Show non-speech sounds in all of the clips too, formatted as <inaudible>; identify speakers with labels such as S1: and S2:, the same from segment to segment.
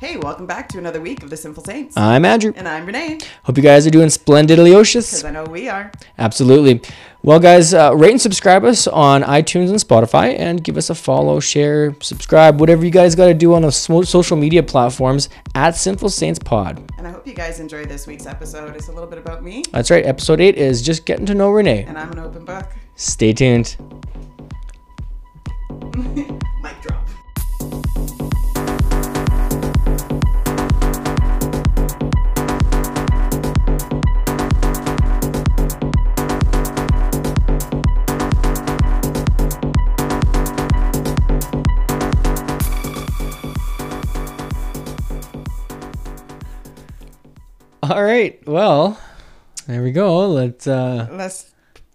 S1: Hey, welcome back to another week of the Sinful Saints.
S2: I'm Andrew.
S1: and I'm Renee,
S2: Hope you guys are doing splendidly
S1: because. I know we are.
S2: Absolutely. Well, guys, uh, rate and subscribe us on iTunes and Spotify, and give us a follow, share, subscribe, whatever you guys got to do on the social media platforms at Sinful Saints Pod.
S1: And I hope you guys enjoyed this week's episode. It's a little bit about me,
S2: That's right. Episode eight is just getting to know Renee.
S1: and I'm an open book.
S2: Stay tuned. <laughs> All right. Well, there we go. Let's uh,
S1: Let's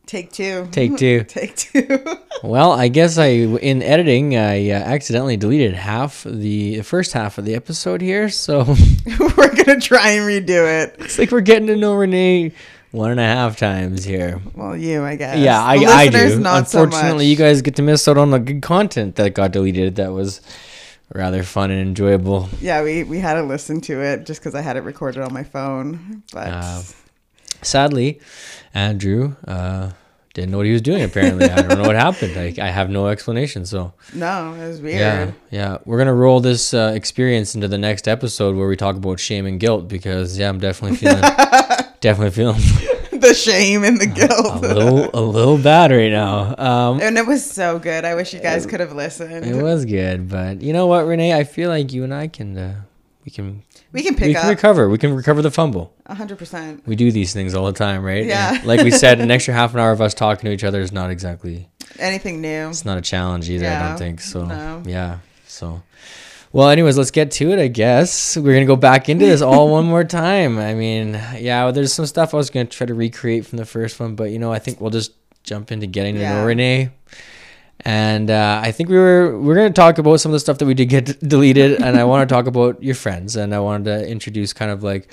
S1: take two.
S2: take <laughs> two.
S1: Take two. <laughs>
S2: Well, I guess I in editing I uh, accidentally deleted half the, the first half of the episode here, so <laughs>
S1: We're gonna try and redo it.
S2: it's like we're getting to know Renee one and a half times here.
S1: Well, you, I guess.
S2: Yeah, I, I do.
S1: Not so
S2: Unfortunately,
S1: much.
S2: you guys get to miss out on the good content that got deleted. That was rather fun and enjoyable.
S1: Yeah, we we had to listen to it just because I had it recorded on my phone. But
S2: Uh, Sadly, Andrew uh, didn't know what he was doing. Apparently, I don't know what happened. I, I have no explanation. So
S1: no, it was weird.
S2: yeah, yeah, we're gonna roll this uh, experience into the next episode where we talk about shame and guilt because yeah, I'm definitely feeling <laughs> definitely feeling
S1: the shame and the guilt.
S2: a little a little bad right now. Um,
S1: and it was so good. I wish you guys could have listened.
S2: It was good, but you know what, Renee? I feel like you and I can uh, we can
S1: we can pick we
S2: can
S1: up
S2: recover. We can recover the fumble.
S1: hundred percent.
S2: We do these things all the time, right?
S1: Yeah.
S2: And like we said, an <laughs> extra half an hour of us talking to each other is not exactly
S1: Anything new?
S2: it's not a challenge either. I don't think so.
S1: no.
S2: Yeah. So. Well, anyways, let's get to it. I guess we're gonna go back into this all one more time. I mean, yeah, well, there's some stuff I was gonna try to recreate from the first one, but you know, I think we'll just jump into getting to
S1: Yeah.
S2: know Renee. And uh, I think we were we're gonna talk about some of the stuff that we did get <laughs> deleted, and I want to talk about your friends, and I wanted to introduce kind of like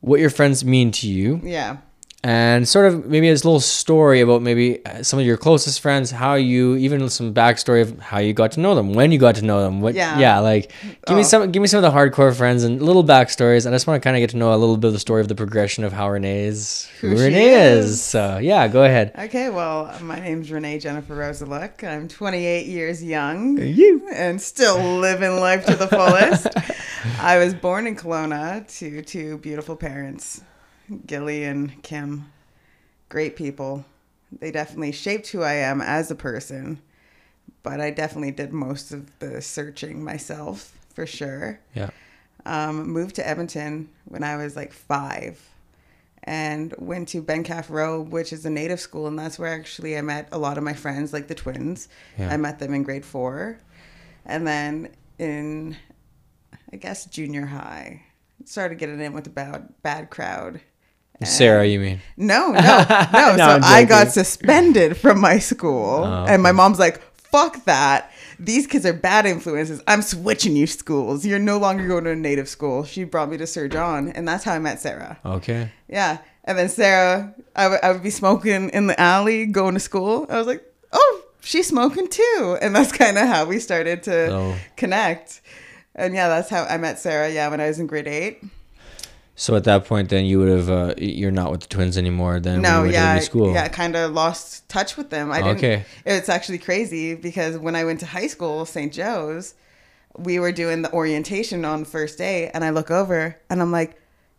S2: what your friends mean to you,
S1: Yeah.
S2: And sort of maybe a little story about maybe uh, some of your closest friends, how you even some backstory of how you got to know them, when you got to know them, what
S1: Yeah.
S2: yeah, like give me
S1: Oh.
S2: some give me some of the hardcore friends and little backstories, and I just want to kind of get to know a little bit of the story of the progression of how Renee is who,
S1: Who
S2: Renee is.
S1: is.
S2: So yeah, go ahead.
S1: Okay. Well, my name's Renee Jennifer Rose Alook. I'm 28 years young.
S2: You.
S1: and still living life to the fullest. <laughs> I was born in Kelowna to two beautiful parents, Gilly and Kim. Great people. They definitely shaped who I am as a person, but I definitely did most of the searching myself for sure.
S2: Yeah.
S1: Um, moved to Edmonton when I was like five and went to Ben Calf Robe, which is a native school, and that's where actually I met a lot of my friends, like the twins.
S2: Yeah.
S1: I met them in grade four. And then in, I guess, junior high, started getting in with the bad, bad crowd.
S2: Sarah, you mean?
S1: No, no, no. <laughs>
S2: No,
S1: so
S2: I'm
S1: got suspended from my school,
S2: Oh,
S1: and my mom's like, "Fuck that! These kids are bad influences. I'm switching you schools. You're no longer going to a native school." She brought me to Sir John, and that's how I met Sarah.
S2: Okay.
S1: Yeah, and then Sarah, I would- I would be smoking in the alley going to school. I was like, "Oh, she's smoking too," and that's kind of how we started to
S2: Oh.
S1: connect. And yeah, that's how I met Sarah. Yeah, when I was in grade eight.
S2: So at that point, then you would have uh, you're not with the twins anymore. Then
S1: No,
S2: went
S1: yeah,
S2: school.
S1: yeah, kind of lost touch with them. I didn't.
S2: Okay.
S1: It's actually crazy because when I went to high school, St. Joe's, we were doing the orientation on the first day, and I look over and I'm like,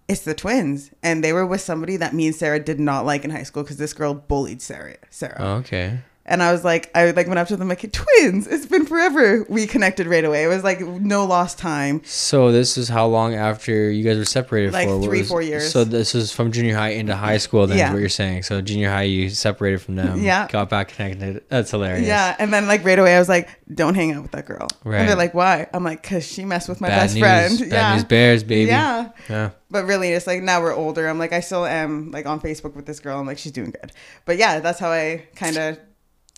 S1: "It's the twins," and they were with somebody that me and Sarah did not like in high school because this girl bullied Sarah. Sarah,
S2: Oh, okay.
S1: And I was like, I like went up to them like, "Twins, it's been forever." We connected right away. It was like no lost time.
S2: So this is how long after you guys were separated
S1: Like
S2: for?
S1: Three,
S2: was-
S1: four years.
S2: So this is from junior high into high school. Then is
S1: Yeah.
S2: what you're saying. So junior high, you separated from them.
S1: Yeah.
S2: Got back connected. That's hilarious.
S1: Yeah, and then like right away, I was like, "Don't hang out with that girl."
S2: Right.
S1: And they're like, "Why?" I'm like, "Cause she messed with my
S2: Bad
S1: best
S2: news.
S1: friend."
S2: Bad
S1: yeah.
S2: news bears, baby.
S1: Yeah.
S2: Yeah.
S1: But really, it's like now we're older. I'm like, I still am like on Facebook with this girl. I'm like, she's doing good. But yeah, that's how I kind of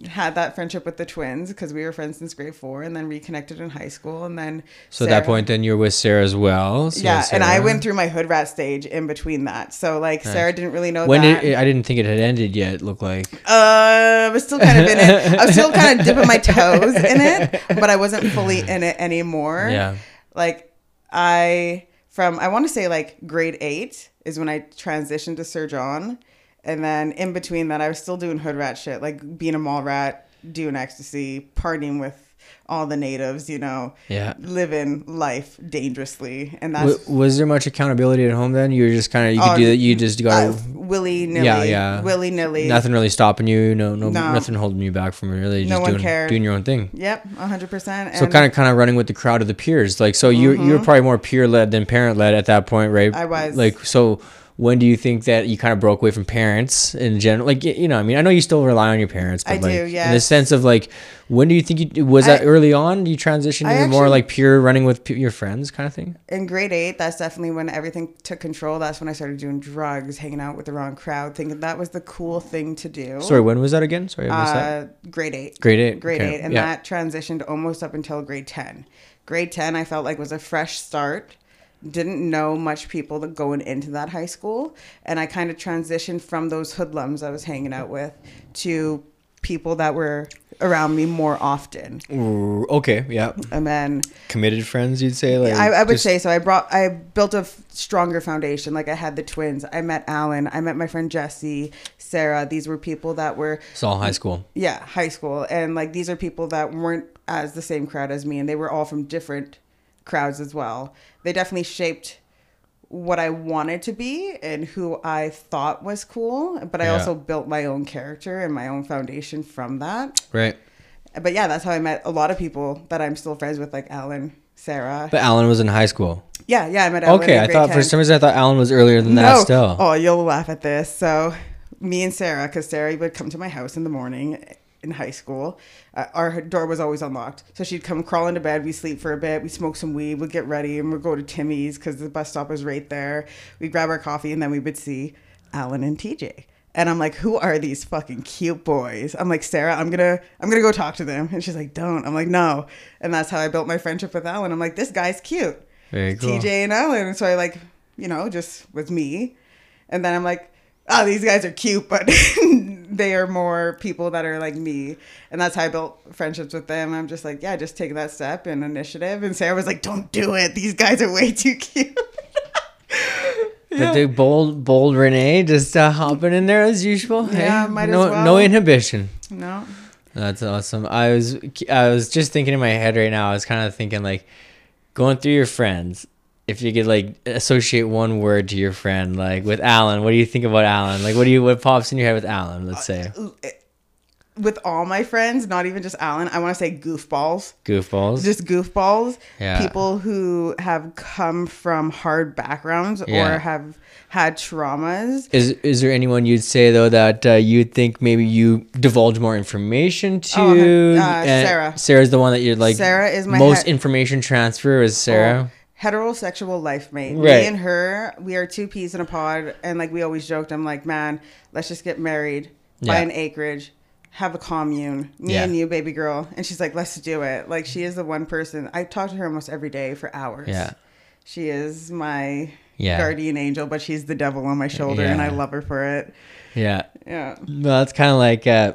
S1: had that friendship with the twins because we were friends since grade four and then reconnected in high school. And then
S2: So at that point, then you're with Sarah as well. So
S1: yeah. And I went through my hood rat stage in between that. So like Sarah didn't really know
S2: When
S1: that.
S2: did it, I didn't think it had ended yet. Look like.
S1: Uh, I was still kind of in it. I was still kind of <laughs> dipping my toes in it, but I wasn't fully in it anymore.
S2: Yeah.
S1: Like, I from I want to say like grade eight is when I transitioned to Sir John, and then in between that I was still doing hood rat shit, like being a mall rat, doing ecstasy, partying with all the natives, you know,
S2: Yeah.
S1: living life dangerously, and that's
S2: W- was there much accountability at home then? You were just kind of you could
S1: Oh,
S2: do that. You just got
S1: uh, willy nilly,
S2: Yeah, yeah.
S1: willy nilly.
S2: nothing really stopping you. No, no,
S1: No.
S2: nothing holding you back from really
S1: No
S2: just
S1: one
S2: doing
S1: cared.
S2: doing your own thing.
S1: Yep, hundred percent.
S2: So kind of kind of running with the crowd of the peers. Like so you you were probably more peer led than parent led at that point, right?
S1: Mm-hmm. I was.
S2: Like so when do you think that you kind of broke away from parents in general? Like you know, I mean, I know you still rely on your parents, but
S1: I
S2: like
S1: do,
S2: in the sense of like when do you think you was that
S1: I-
S2: early on you transitioned
S1: I
S2: into more like pure running with p- your friends kind of thing?
S1: in grade eight, that's definitely when everything took control. That's when I started doing drugs, hanging out with the wrong crowd, thinking that was the cool thing to do.
S2: Sorry, when was that again? Sorry, I missed that.
S1: uh, grade eight.
S2: Grade eight.
S1: Grade
S2: okay,
S1: eight, and
S2: yeah.
S1: that transitioned almost up until grade ten. Grade ten, I felt like was a fresh start. Didn't know much people that going into that high school, and I kind of transitioned from those hoodlums I was hanging out with to people that were around me more often.
S2: Ooh, okay, yeah.
S1: And then
S2: Committed friends, you'd say like
S1: I, I would
S2: just-
S1: say so. I brought, I built a f- stronger foundation. Like I had the twins. I met Alan. I met my friend Jesse, Sarah. These were people that were,
S2: it's all high school.
S1: yeah, high school, and like these are people that weren't as the same crowd as me, and they were all from different crowds as well. They definitely shaped what I wanted to be and who I thought was cool. But I
S2: Yeah.
S1: also built my own character and my own foundation from that.
S2: Right.
S1: But yeah, that's how I met a lot of people that I'm still friends with, like Alan, Sarah.
S2: But Alan was in high school.
S1: yeah, yeah, I met Alan.
S2: Okay, I thought for some reason I thought Alan was earlier than that still.
S1: Oh, you'll laugh at this. So, me and Sarah, because Sarah would come to my house in the morning in high school. Uh, our door was always unlocked, so she'd come crawl into bed. We sleep for a bit. We smoke some weed. We'd get ready, and we'd go to Timmy's because the bus stop was right there. We'd grab our coffee, and then we would see Alan and TJ. And I'm like, who are these fucking cute boys? I'm like, Sarah, I'm gonna, I'm gonna go talk to them. And she's like, don't. I'm like, no. And that's how I built my friendship with Alan. I'm like, this guy's cute.
S2: Very cool.
S1: TJ and Alan. And so I like, you know, just was me. And then I'm like, oh, these guys are cute, but <laughs> they are more people that are like me. And that's how I built friendships with them. I'm just like, yeah, just take that step and initiative. And Sarah was like, don't do it. These guys are way too cute.
S2: The, the bold, bold Renee just uh, hopping in there as usual.
S1: Yeah,
S2: hey?
S1: might as
S2: no,
S1: well.
S2: no inhibition.
S1: no.
S2: That's awesome. I was, I was just thinking in my head right now. I was kind of thinking like, going through your friends. If you could like associate one word to your friend, like with Alan, what do you think about Alan? Like, what do you, what pops in your head with Alan? Let's say
S1: With all my friends, not even just Alan, I want to say goofballs.
S2: goofballs.
S1: Just goofballs.
S2: Yeah.
S1: People who have come from hard backgrounds
S2: Yeah.
S1: or have had traumas.
S2: Is is there anyone you'd say though that uh, you'd think maybe you divulge more information to?
S1: Oh, uh, Sarah.
S2: Sarah's the one that you're like.
S1: Sarah is my
S2: most
S1: he-
S2: information transfer is Sarah.
S1: Oh, heterosexual life mate.
S2: Right.
S1: Me and her, we are two peas in a pod. And like we always joked, I'm like, man, let's just get married, buy
S2: Yeah.
S1: an acreage, have a commune, me
S2: Yeah.
S1: and you, baby girl. And she's like, let's do it. Like she is the one person. I talk to her almost every day for hours.
S2: Yeah.
S1: She is my
S2: Yeah.
S1: guardian angel, but she's the devil on my shoulder, and I love her for it.
S2: Yeah.
S1: Yeah.
S2: Well, it's kind of like uh,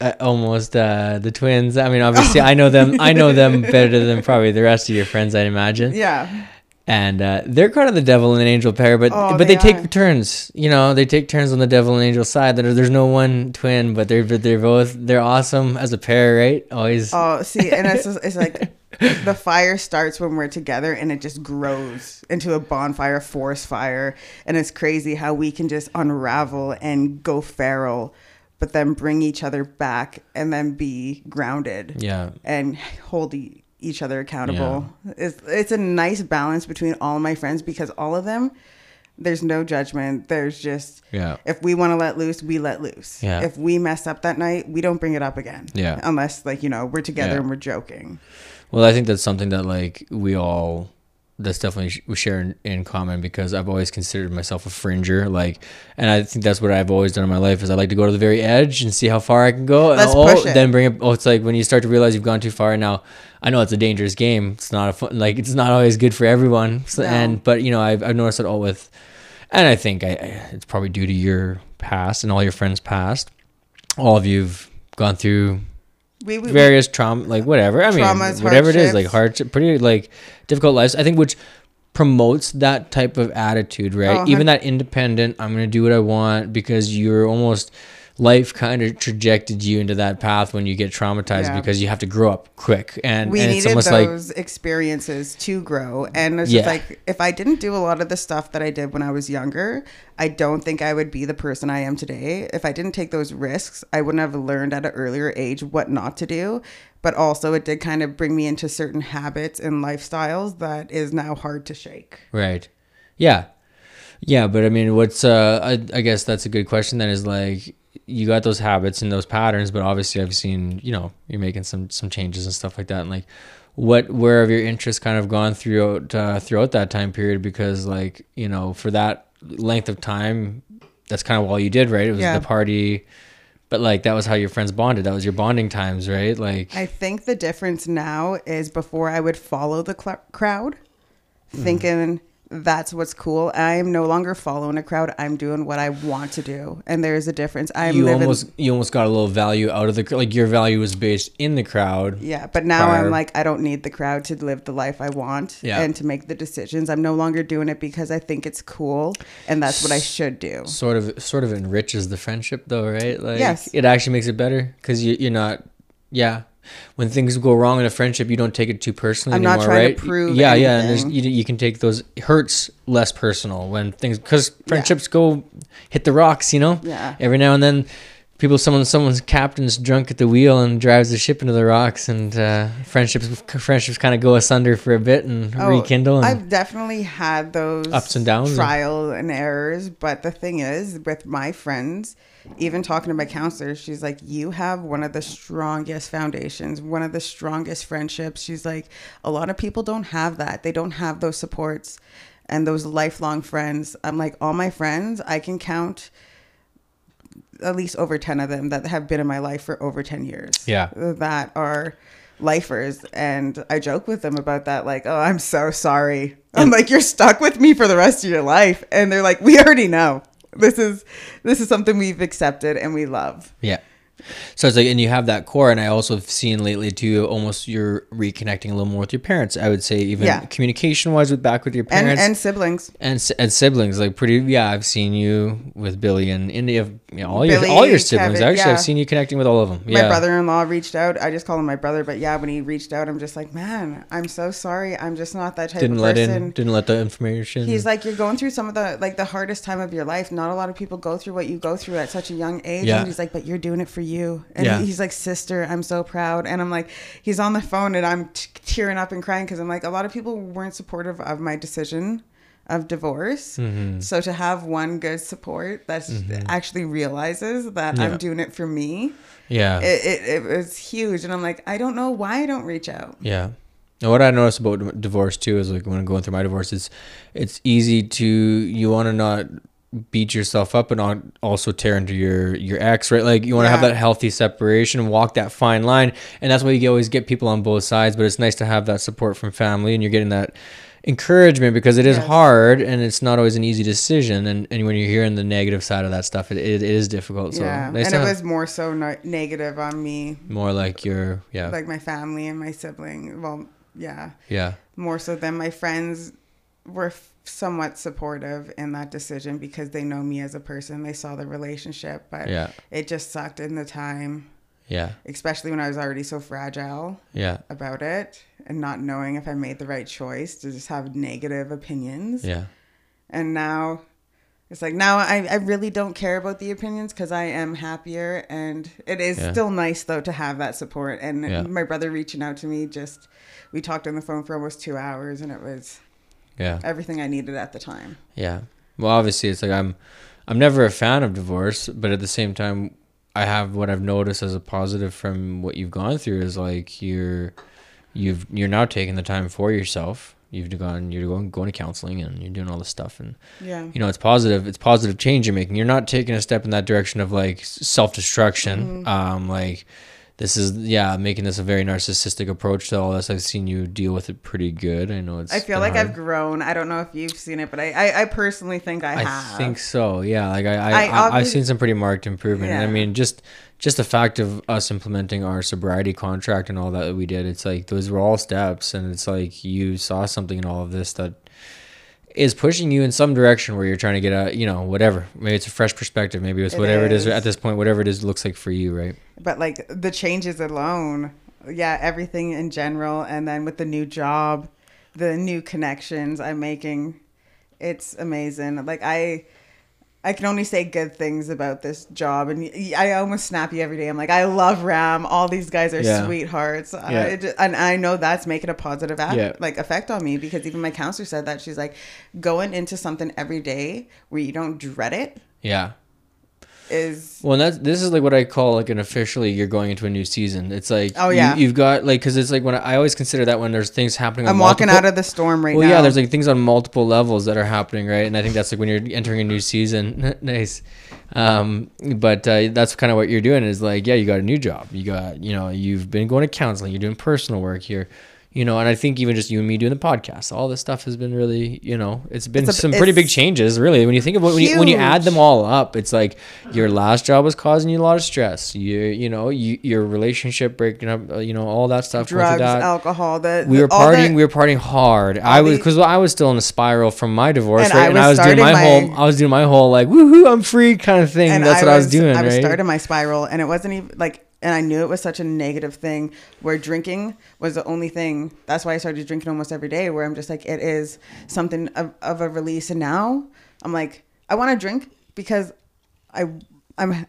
S2: uh, almost uh, the twins. I mean, obviously, I know them. I know them <laughs> better than probably the rest of your friends, I'd imagine.
S1: Yeah.
S2: And uh, they're kind of the devil and angel pair, but
S1: Oh,
S2: but they,
S1: they
S2: take turns. You know, they take turns on the devil and angel side. There- There's no one twin, but they're but they're both they're awesome as a pair, right? Always.
S1: Oh, see, and it's, it's like <laughs> the fire starts when we're together and it just grows into a bonfire, a forest fire. And it's crazy how we can just unravel and go feral, but then bring each other back and then be grounded
S2: yeah.
S1: and hold e- each other accountable. It's, it's a nice balance between all my friends because all of them, there's no judgment. There's just,
S2: Yeah.
S1: if we want to let loose, we let loose.
S2: Yeah.
S1: If we mess up that night, we don't bring it up again.
S2: Yeah.
S1: Unless, like, you know, we're together
S2: Yeah.
S1: and we're joking.
S2: Well, I think that's something that like we all that's definitely we share in, in common because I've always considered myself a fringer, like, and I think that's what I've always done in my life is I like to go to the very edge and see how far I can go.
S1: Let's
S2: oh,
S1: push it.
S2: then bring it. Oh, it's like when you start to realize you've gone too far. Now, I know it's a dangerous game. It's not a fun, like it's not always good for everyone. So,
S1: No.
S2: And but you know I've I've noticed it all with, and I think I it's probably due to your past and all your friends' past. All of you've gone through
S1: We, we,
S2: various trauma, like whatever. I mean, whatever it is, like
S1: hardships.
S2: hardship, pretty like difficult lives. I think which promotes that type of attitude, right?
S1: Oh,
S2: Even that independent, I'm gonna do what I want because you're almost life kind of trajected you into that path when you get traumatized
S1: Yeah.
S2: because you have to grow up quick and,
S1: we
S2: and it's
S1: needed
S2: almost like
S1: those experiences to grow and it's
S2: Yeah.
S1: just like if i didn't do a lot of the stuff that i did when i was younger i don't think i would be the person i am today if i didn't take those risks i wouldn't have learned at an earlier age what not to do but also it did kind of bring me into certain habits and lifestyles that is now hard to shake
S2: Right. Yeah. Yeah, but I mean, what's uh I, I guess that's a good question then is like you got those habits and those patterns, but obviously I've seen, you know, you're making some some changes and stuff like that and like what where have your interests kind of gone throughout uh, throughout that time period because like, you know, for that length of time that's kind of all you did, right? It was
S1: Yeah.
S2: the party but like that was how your friends bonded. That was your bonding times, right? Like
S1: I think the difference now is before I would follow the cl- crowd,
S2: Mm-hmm.
S1: That's what's cool. I am no longer following a crowd. I'm doing what I want to do, and there's a difference. I'm
S2: you
S1: living,
S2: almost you almost got a little value out of the like your value was based in the crowd.
S1: yeah. But now
S2: prior.
S1: I'm like, I don't need the crowd to live the life I want
S2: Yeah.
S1: and to make the decisions. I'm no longer doing it because I think it's cool and that's what I should do.
S2: sort of sort of enriches the friendship though right like
S1: Yes.
S2: it actually makes it better because you, you're not yeah when things go wrong in a friendship you don't take it too personally
S1: I'm not
S2: anymore
S1: trying to
S2: right
S1: prove
S2: yeah yeah and you, you can take those hurts less personal when things because friendships go hit the rocks you know
S1: Yeah.
S2: every now and then people someone someone's captain's drunk at the wheel and drives the ship into the rocks and uh, friendships friendships kind of go asunder for a bit and rekindle and
S1: Oh, I've definitely had those
S2: Ups and downs and-
S1: trial and errors. But the thing is, with my friends, even talking to my counselor, she's like, "You have one of the strongest foundations, one of the strongest friendships." She's like, "A lot of people don't have that. They don't have those supports and those lifelong friends." I'm like, all my friends, I can count at least over 10 of them that have been in my life for over 10 years.
S2: Yeah.
S1: That are lifers. And I joke with them about that, like, oh, I'm so sorry. I'm like, you're stuck with me for the rest of your life. And they're like, we already know. This is this is something we've accepted and we love.
S2: Yeah. So it's like, and you have that core, and I also have seen lately too, almost you're reconnecting a little more with your parents. I would say even
S1: Yeah.
S2: communication wise with back with your parents
S1: and siblings.
S2: and and siblings, like pretty. Yeah, I've seen you with Billy and India. You know, all your all your siblings.
S1: Kevin,
S2: Actually,
S1: yeah.
S2: I've seen you connecting with all of them.
S1: My
S2: Yeah.
S1: brother-in-law reached out. I just call him my brother, but yeah, when he reached out, I'm just like, man, I'm so sorry. I'm just not that type
S2: didn't
S1: of
S2: let
S1: person.
S2: in. Didn't let the information.
S1: He's like, you're going through some of the like the hardest time of your life. Not a lot of people go through what you go through at such a young age.
S2: Yeah.
S1: And he's like, but you're doing it for you. And
S2: Yeah.
S1: he's like, sister, I'm so proud. And I'm like, he's on the phone and I'm t- tearing up and crying because I'm like, a lot of people weren't supportive of my decision of divorce.
S2: Mm-hmm.
S1: So to have one good support that actually realizes that
S2: Yeah.
S1: I'm doing it for me,
S2: yeah.
S1: it, it, it was huge. And I'm like, I don't know why I don't reach out.
S2: Yeah. And what I notice about divorce too is like when I'm going through my divorce, it's it's easy to you want to not beat yourself up and also tear into your your ex, right? Like you want to have that healthy separation, walk that fine line, and that's why you always get people on both sides. But it's nice to have that support from family, and you're getting that encouragement because it is
S1: Yes.
S2: hard and it's not always an easy decision. And and when you're hearing the negative side of that stuff, it it, it is difficult. So
S1: yeah.
S2: nice
S1: and it was more so no- negative on me
S2: more like your yeah
S1: like my family and my sibling. Well, yeah,
S2: yeah
S1: more so than my friends were f- somewhat supportive in that decision because they know me as a person. They saw the relationship, but
S2: yeah
S1: it just sucked in the time,
S2: yeah
S1: especially when I was already so fragile
S2: yeah
S1: about it and not knowing if I made the right choice to just have negative opinions.
S2: yeah.
S1: And now it's like now I, I really don't care about the opinions because I am happier and it is
S2: Yeah.
S1: still nice though to have that support and
S2: Yeah.
S1: my brother reaching out to me just we talked on the phone for almost two hours and it was
S2: Yeah.
S1: everything I needed at the time.
S2: Yeah. Well, obviously, it's like I'm, I'm never a fan of divorce, but at the same time, I have what I've noticed as a positive from what you've gone through is like you're, you've you're now taking the time for yourself. You've gone, you're going going to counseling and you're doing all this stuff, and
S1: Yeah.
S2: you know it's positive. It's positive change you're making. You're not taking a step in that direction of like self destruction.
S1: Mm-hmm.
S2: Um, like this is yeah, making this a very narcissistic approach to all this. I've seen you deal with it pretty good. I know it's.
S1: I feel like
S2: hard.
S1: I've grown. I don't know if you've seen it, but I, I, I personally think I,
S2: I
S1: have.
S2: I think so. Yeah, like I, I,
S1: I
S2: I've seen some pretty marked improvement. And I mean, just just the fact of us implementing our sobriety contract and all that we did. It's like those were all steps, and it's like you saw something in all of this that is pushing you in some direction where you're trying to get a you know whatever maybe it's a fresh perspective maybe it's
S1: It
S2: whatever it is
S1: is.
S2: at this point whatever it is looks like for you right
S1: But like the changes alone, yeah, everything in general, and then with the new job, the new connections I'm making, it's amazing. Like I, I can only say good things about this job, and I almost snap you every day. I'm like, I love Ram. All these guys are
S2: Yeah.
S1: sweethearts,
S2: Yeah.
S1: I ju- and I know that's making a positive act,
S2: Yeah.
S1: like effect on me because even my counselor said that she's like, going into something every day where you don't dread it
S2: yeah
S1: is
S2: well that's this is like what i call like an officially you're going into a new season it's like
S1: Oh, yeah.
S2: you, have got like because it's like when I, I always consider that when there's things happening
S1: I'm walking out of the storm right now.
S2: well,
S1: now.
S2: yeah, there's like things on multiple levels that are happening, right? And I think that's like when you're entering a new season. <laughs> nice. Um, but uh, that's kind of what you're doing is like, yeah, you got a new job. You got, you know, you've been going to counseling. You're doing personal work here, you know. And I think even just you and me doing the podcast, all this stuff has been really, you know, it's been
S1: It's a-
S2: some pretty big changes, really. When you think about when you when you add them all up, it's like your last job was causing you a lot of stress. You, you know, you, your relationship breaking up, uh, you know, all that stuff.
S1: drugs,
S2: that
S1: alcohol. The,
S2: we were partying. we were partying hard. I was because I was still in a spiral from my divorce,
S1: And
S2: right?
S1: I
S2: and
S1: was
S2: I was doing my,
S1: my-
S2: whole. I was doing my whole like woohoo, I'm free kind of thing. That's what I was doing,
S1: I was
S2: right?
S1: starting my spiral, and it wasn't even like, and I knew it was such a negative thing where drinking was the only thing. That's why I started drinking almost every day. Where I'm just like, it is something of, of a release, and now I'm like, I want to drink because I, I'm.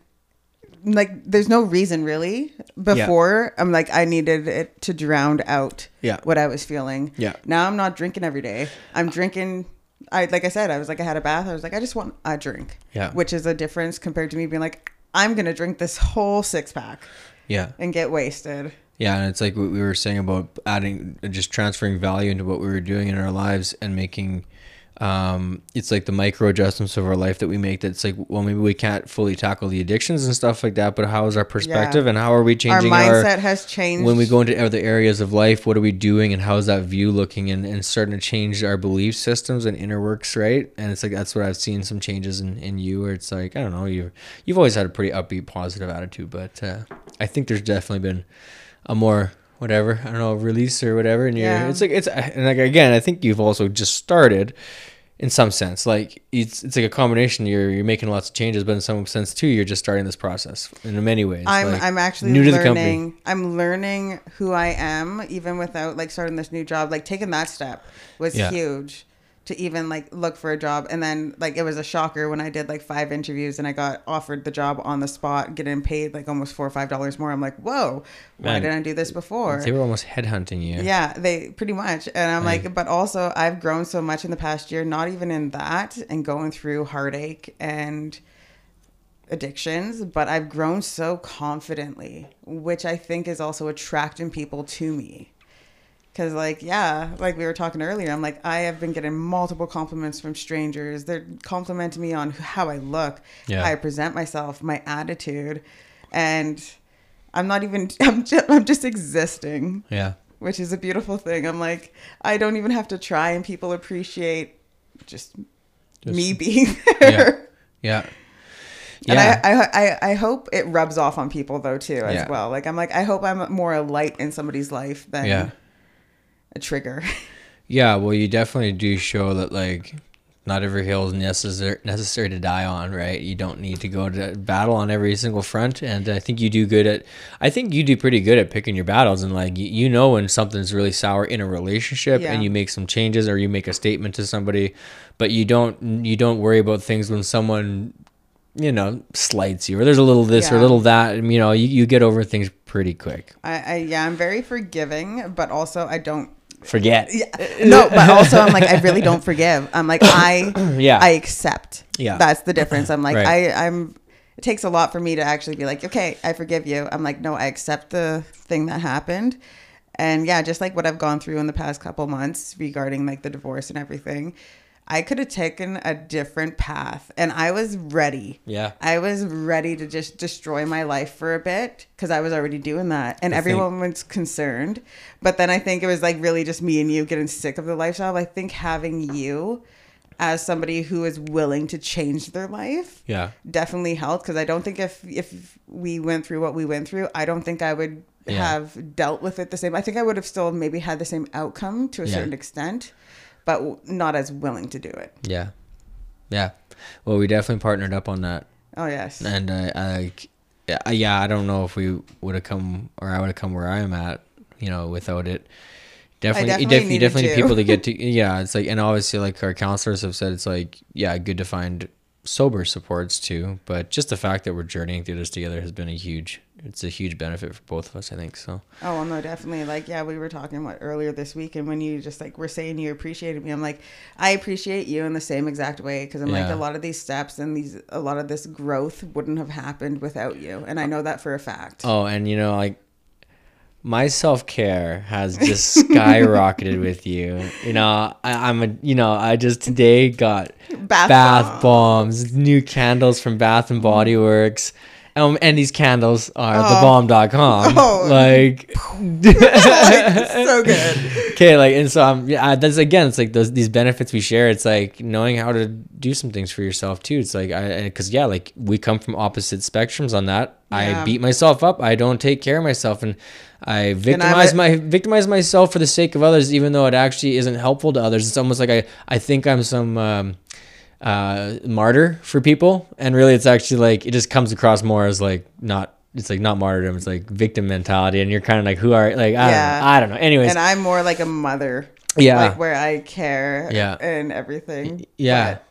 S1: Like there's no reason really. Before I'm like I needed it to drown out
S2: Yeah.
S1: what I was feeling.
S2: Yeah.
S1: Now I'm not drinking every day. I'm drinking. I like I said, I was like I had a bath. I was like I just want a drink.
S2: Yeah.
S1: Which is a difference compared to me being like I'm gonna drink this whole six pack
S2: yeah,
S1: and get wasted.
S2: yeah, and it's like what we were saying about adding, just transferring value into what we were doing in our lives and making. Um, it's like the micro adjustments of our life that we make. That's like, well, maybe we can't fully tackle the addictions and stuff like that, but how is our perspective and how are we changing Our
S1: mindset has changed.
S2: when we go into other areas of life what are we doing and how's that view looking and, and starting to change our belief systems and inner works right and it's like that's what i've seen some changes in, in you where it's like i don't know you've you've always had a pretty upbeat positive attitude but uh, i think there's definitely been a more whatever i don't know release or whatever and you're
S1: Yeah.
S2: it's like it's and like again i think you've also just started in some sense like it's it's like a combination you're you're making lots of changes but in some sense too you're just starting this process in many ways
S1: I'm
S2: like,
S1: I'm actually
S2: new to the company.
S1: I'm learning who I am even without like starting this new job. Like taking that step was
S2: Yeah.
S1: huge to even like look for a job. And then like it was a shocker when I did like five interviews and I got offered the job on the spot, getting paid like almost four or five dollars more. I'm like, whoa, why
S2: Man.
S1: didn't I do this before?
S2: they were almost headhunting you
S1: Yeah, they pretty much. And I'm like, but also I've grown so much in the past year, not even in that and going through heartache and addictions, but I've grown so confidently, which I think is also attracting people to me. Cause like, yeah, like we were talking earlier, I'm like, I have been getting multiple compliments from strangers. They're complimenting me on how I look,
S2: Yeah.
S1: how I present myself, my attitude. And I'm not even, <laughs> I'm just, I'm just existing
S2: yeah
S1: which is a beautiful thing. I'm like, I don't even have to try, and people appreciate just,
S2: Just-
S1: me being <laughs>
S2: yeah
S1: there.
S2: yeah
S1: And
S2: yeah
S1: I, I, I, I hope it rubs off on people though too as
S2: Yeah.
S1: well. Like I'm like, I hope I'm more a light in somebody's life than
S2: Yeah.
S1: A trigger. <laughs>
S2: yeah well you definitely do show that like not every hill is necessary necessary to die on right you don't need to go to battle on every single front and i think you do good at i think you do pretty good at picking your battles and like you, you know when something's really sour in a relationship
S1: Yeah.
S2: and you make some changes or you make a statement to somebody but you don't you don't worry about things when someone you know slights you or there's a little this or a little that and, you know you, you get over things pretty quick
S1: I, I, yeah, I'm very forgiving, but also I don't.
S2: Forget
S1: Yeah, no, but also I'm like, I really don't forgive. I'm like, <coughs> I,
S2: Yeah.
S1: I accept.
S2: Yeah.
S1: that's the difference. I'm like,
S2: Right.
S1: I, I'm. It takes a lot for me to actually be like, okay, I forgive you. I'm like, no, I accept the thing that happened, and yeah, just like what I've gone through in the past couple months regarding like the divorce and everything. I could have taken a different path and I was ready.
S2: Yeah.
S1: I was ready to just destroy my life for a bit because I was already doing that and
S2: I think-
S1: everyone was concerned. But then I think it was like really just me and you getting sick of the lifestyle. I think having you as somebody who is willing to change their life
S2: yeah
S1: definitely helped because I don't think if if we went through what we went through, I don't think I would
S2: Yeah.
S1: have dealt with it the same. I think I would have still maybe had the same outcome to a
S2: Yeah.
S1: certain extent, but not as willing to do it.
S2: Yeah. Yeah. Well, we definitely partnered up on that.
S1: Oh yes.
S2: And I, I, yeah, yeah, I don't know if we would have come or I would have come where I am at, you know, without it. Definitely, you
S1: definitely
S2: definitely, definitely need people to get <laughs> to. Yeah, it's like, and obviously, like our counselors have said, it's like, yeah, good to find sober supports too. But just the fact that we're journeying through this together has been a huge. It's a huge benefit for both of us, I think. So
S1: Oh well, no, definitely. Like, yeah, we were talking what earlier this week, and when you just like were saying you appreciated me, I'm like, I appreciate you in the same exact way because I'm like, a lot of these steps and these, a lot of this growth wouldn't have happened without you, and I uh, know that for a fact.
S2: Oh, and you know, like my self care has just skyrocketed <laughs> with you. You know, I, I'm a, you know, I just today got
S1: Bath
S2: bath,
S1: bomb.
S2: bombs, new candles from Bath and Body Works. Um, and these candles are
S1: Oh.
S2: thebomb.com. <laughs>
S1: Oh.
S2: Like, <laughs>
S1: so good. <laughs>
S2: okay, like, and so I'm, yeah, that's again, it's like those, these benefits we share. It's like knowing how to do some things for yourself too. It's like, I, cause yeah, like we come from opposite spectrums on that. I beat myself up. I don't take care of myself. And I victimize
S1: a-
S2: my, victimize myself for the sake of others, even though it actually isn't helpful to others. It's almost like I, I think I'm some, um, uh, martyr for people. And really it's actually like, it just comes across more as like not, it's like not martyrdom. It's like victim mentality. And you're kind of like, who are, like, I,
S1: Yeah.
S2: don't, know. I don't know. Anyways.
S1: And I'm more like a mother.
S2: Yeah.
S1: Like where I care.
S2: Yeah.
S1: And everything.
S2: yeah.
S1: But,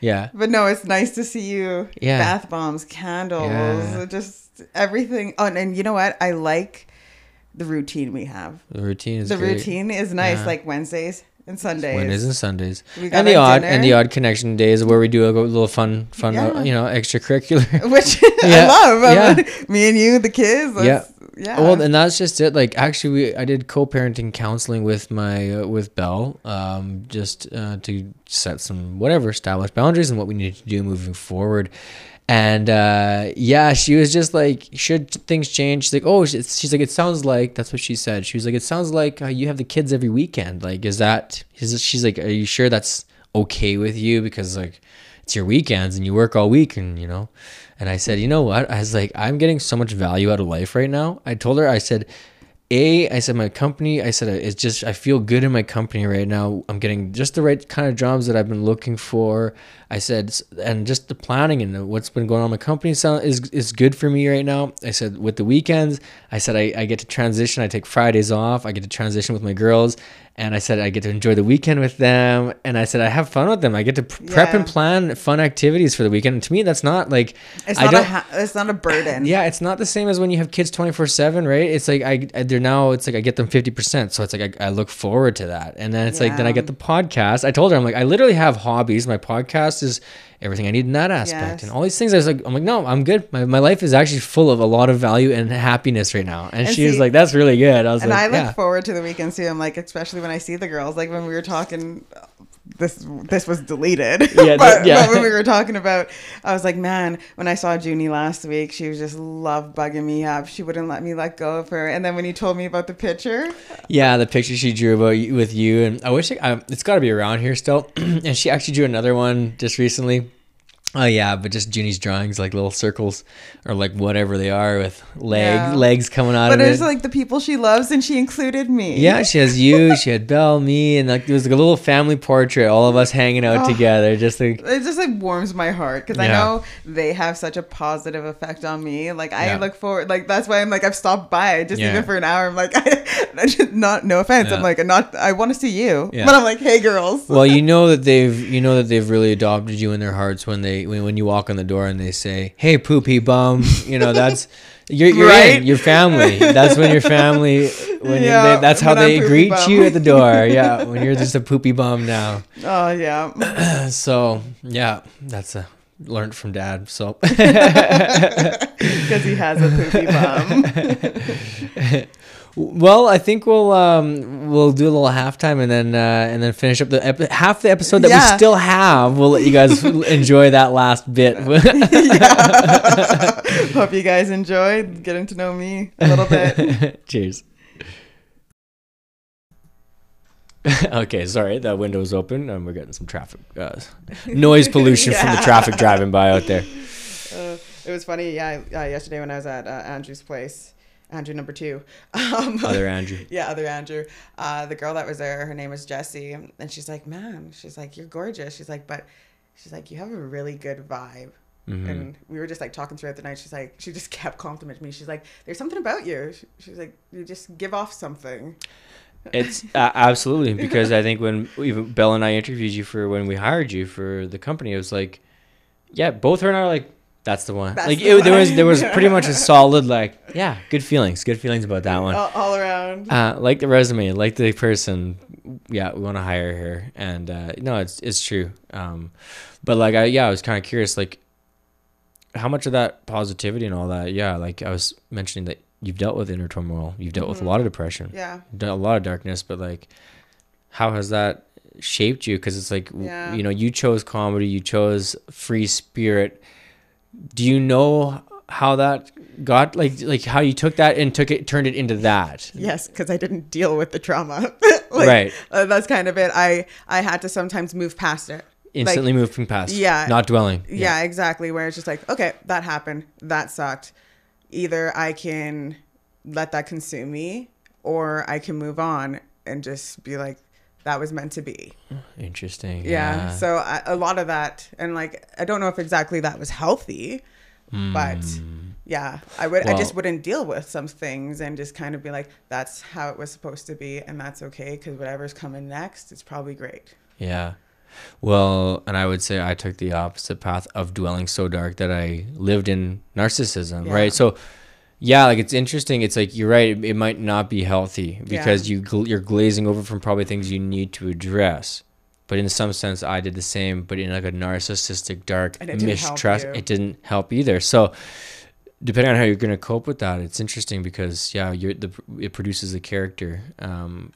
S2: yeah.
S1: but no, it's nice to see you.
S2: Yeah.
S1: Bath bombs, candles,
S2: Yeah.
S1: just everything. Oh, and, and you know what? I like the routine we have.
S2: The routine is
S1: the
S2: great.
S1: routine is nice,
S2: Yeah.
S1: like Wednesdays and Sundays.
S2: Wednesdays and Sundays, and the odd and the odd connection days where we do a little fun, fun, uh,
S1: Yeah.
S2: you know, extracurricular. <laughs>
S1: which <laughs>
S2: Yeah,
S1: I love.
S2: yeah.
S1: Me and you, the kids. yeah, yeah.
S2: Well, and that's just it. Like, actually, we I did co-parenting counseling with my uh, with Belle, um, just uh, to set some whatever established boundaries and what we need to do moving forward. And uh, yeah, she was just like, should things change? She's like, oh, she's, like, it sounds like that's what she said. She was like, it sounds like uh, you have the kids every weekend. Like, is that? Is, she's like, are you sure that's okay with you? Because like, it's your weekends and you work all week, and you know. And I said, you know what? I was like, I'm getting so much value out of life right now. I told her, I said, a, I said my company. I said uh, it's just I feel good in my company right now. I'm getting just the right kind of jobs that I've been looking for. I said, and just the planning and what's been going on my company is is good for me right now. I said with the weekends, I said I, I get to transition. I take Fridays off. I get to transition with my girls, and I said I get to enjoy the weekend with them. And I said I have fun with them. I get to prep and plan fun activities for the weekend. And to me, that's not like
S1: it's
S2: I
S1: not a ha- it's not a burden.
S2: yeah, it's not the same as when you have kids 24 7, right? It's like I, I they're now it's like I get them 50%. So it's like I, I look forward to that. And then it's like then I get the podcast. I told her I'm like I literally have hobbies. My podcast is everything I need in that aspect.
S1: Yes.
S2: And all these things I was like I'm like no, I'm good. My, my life is actually full of a lot of value and happiness right now. And,
S1: And
S2: she was like that's really good. I was
S1: And
S2: like
S1: I look
S2: yeah.
S1: forward to the weekends too. I'm like, especially when I see the girls. Like when we were talking, this this was deleted. <laughs>
S2: Yeah,
S1: but,
S2: yeah.
S1: but when we were talking about, I was like, man, when I saw Junie last week, she was just love bugging me up. She wouldn't let me let go of her. And then when you told me about the picture,
S2: Yeah, the picture she drew about you, with you, and I wish it, I, it's got to be around here still. <clears throat> and she actually drew another one just recently. Oh yeah, but just Junie's drawings, like little circles or like whatever they are with leg
S1: Yeah.
S2: legs coming out
S1: but
S2: of
S1: it was
S2: it.
S1: like the people she loves, and she included me.
S2: yeah, she has you, <laughs> she had Belle, me, and like it was like a little family portrait, all of us hanging out
S1: Oh.
S2: together, just like
S1: it just like warms my heart because I know they have such a positive effect on me. Like I
S2: Yeah.
S1: look forward, like that's why I'm like I've stopped by just
S2: Yeah.
S1: even for an hour. I'm like, <laughs> I, just not no offense.
S2: Yeah.
S1: I'm like not. I want to see you,
S2: Yeah.
S1: but I'm like, hey girls.
S2: well, you <laughs> know that they've you know that they've really adopted you in their hearts when they when, when you walk in the door and they say, "Hey, poopy bum," you know that's <laughs> you're you're
S1: Right?
S2: in your family. That's when your family when
S1: Yeah,
S2: they, that's how
S1: I'm
S2: they greet you at the <laughs> door. Yeah, when you're just a poopy bum now. <laughs>
S1: Oh yeah, <clears throat>
S2: So yeah, that's a learned from dad. So
S1: because he has a poopy bum.
S2: Well, I think we'll um we'll do a little halftime and then uh, and then finish up the ep- half the episode that
S1: Yeah.
S2: we still have. We'll let you guys <laughs> enjoy that last bit. <laughs>
S1: Hope you guys enjoyed getting to know me a little bit. <laughs>
S2: Cheers. okay, sorry, that window was open and we're getting some traffic uh, noise pollution from the traffic driving by out there.
S1: Uh, it was funny, yeah. Uh, yesterday when I was at uh, Andrew's place, Andrew number two. <laughs> Um,
S2: Other Andrew. <laughs>
S1: yeah, other Andrew. Uh, the girl that was there, her name was Jessie, and she's like, "Man, she's like, you're gorgeous." She's like, "But," she's like, "You have a really good vibe."
S2: Mhm.
S1: And we were just like talking throughout the night. She's like, she just <laughs> kept complimenting me. She's like, "There's something about you." She, she's like, "You just give off something."
S2: It's uh, absolutely because I think when even Bella and I interviewed you for when we hired you for the company, it was like, yeah, both her and I are like, that's the one.
S1: That's
S2: like
S1: the
S2: it, there was there was pretty much a <laughs> solid like, yeah, good feelings, good feelings about that one.
S1: all, all around.
S2: Uh, like the resume, like the person, yeah, we want to hire her, and uh, no, it's it's true. Um, but like I yeah, I was kind of curious, like how much of that positivity and all that, yeah, like I was mentioning that you've dealt with inner turmoil, you've dealt with a
S1: Mhm.
S2: lot of depression,
S1: yeah.
S2: a lot of darkness, but like, how has that shaped you? Because it's like,
S1: Yeah.
S2: you know, you chose comedy, you chose free spirit. Do you know how that got like like how you took that and took it turned it into that?
S1: Yes, because I didn't deal with the trauma. <laughs> Like,
S2: right.
S1: uh, that's kind of it. I I had to sometimes move past it.
S2: Instantly moving past.
S1: yeah.
S2: Not dwelling.
S1: Yeah, exactly. Where it's just like, okay, that happened. That sucked. Either I can let that consume me, or I can move on and just be like, that was meant to be.
S2: Interesting.
S1: Yeah. So I, a lot of that, and like, I don't know if exactly that was healthy, but
S2: Mm.
S1: yeah, I would. I just wouldn't deal with some things and just kind of be like, that's how it was supposed to be, and that's okay because whatever's coming next, it's probably great.
S2: Yeah. Well, and I would say I took the opposite path of dwelling so dark that I lived in narcissism,
S1: Yeah.
S2: right? So, yeah, like it's interesting. It's like you're right. It, it might not be healthy because you gl- you're glazing over from probably things you need to address. But in some sense, I did the same, but in like a narcissistic, dark
S1: it
S2: mistrust. It didn't help either. So, depending on how you're going to cope with that, it's interesting because yeah, you're the it produces a character. Um,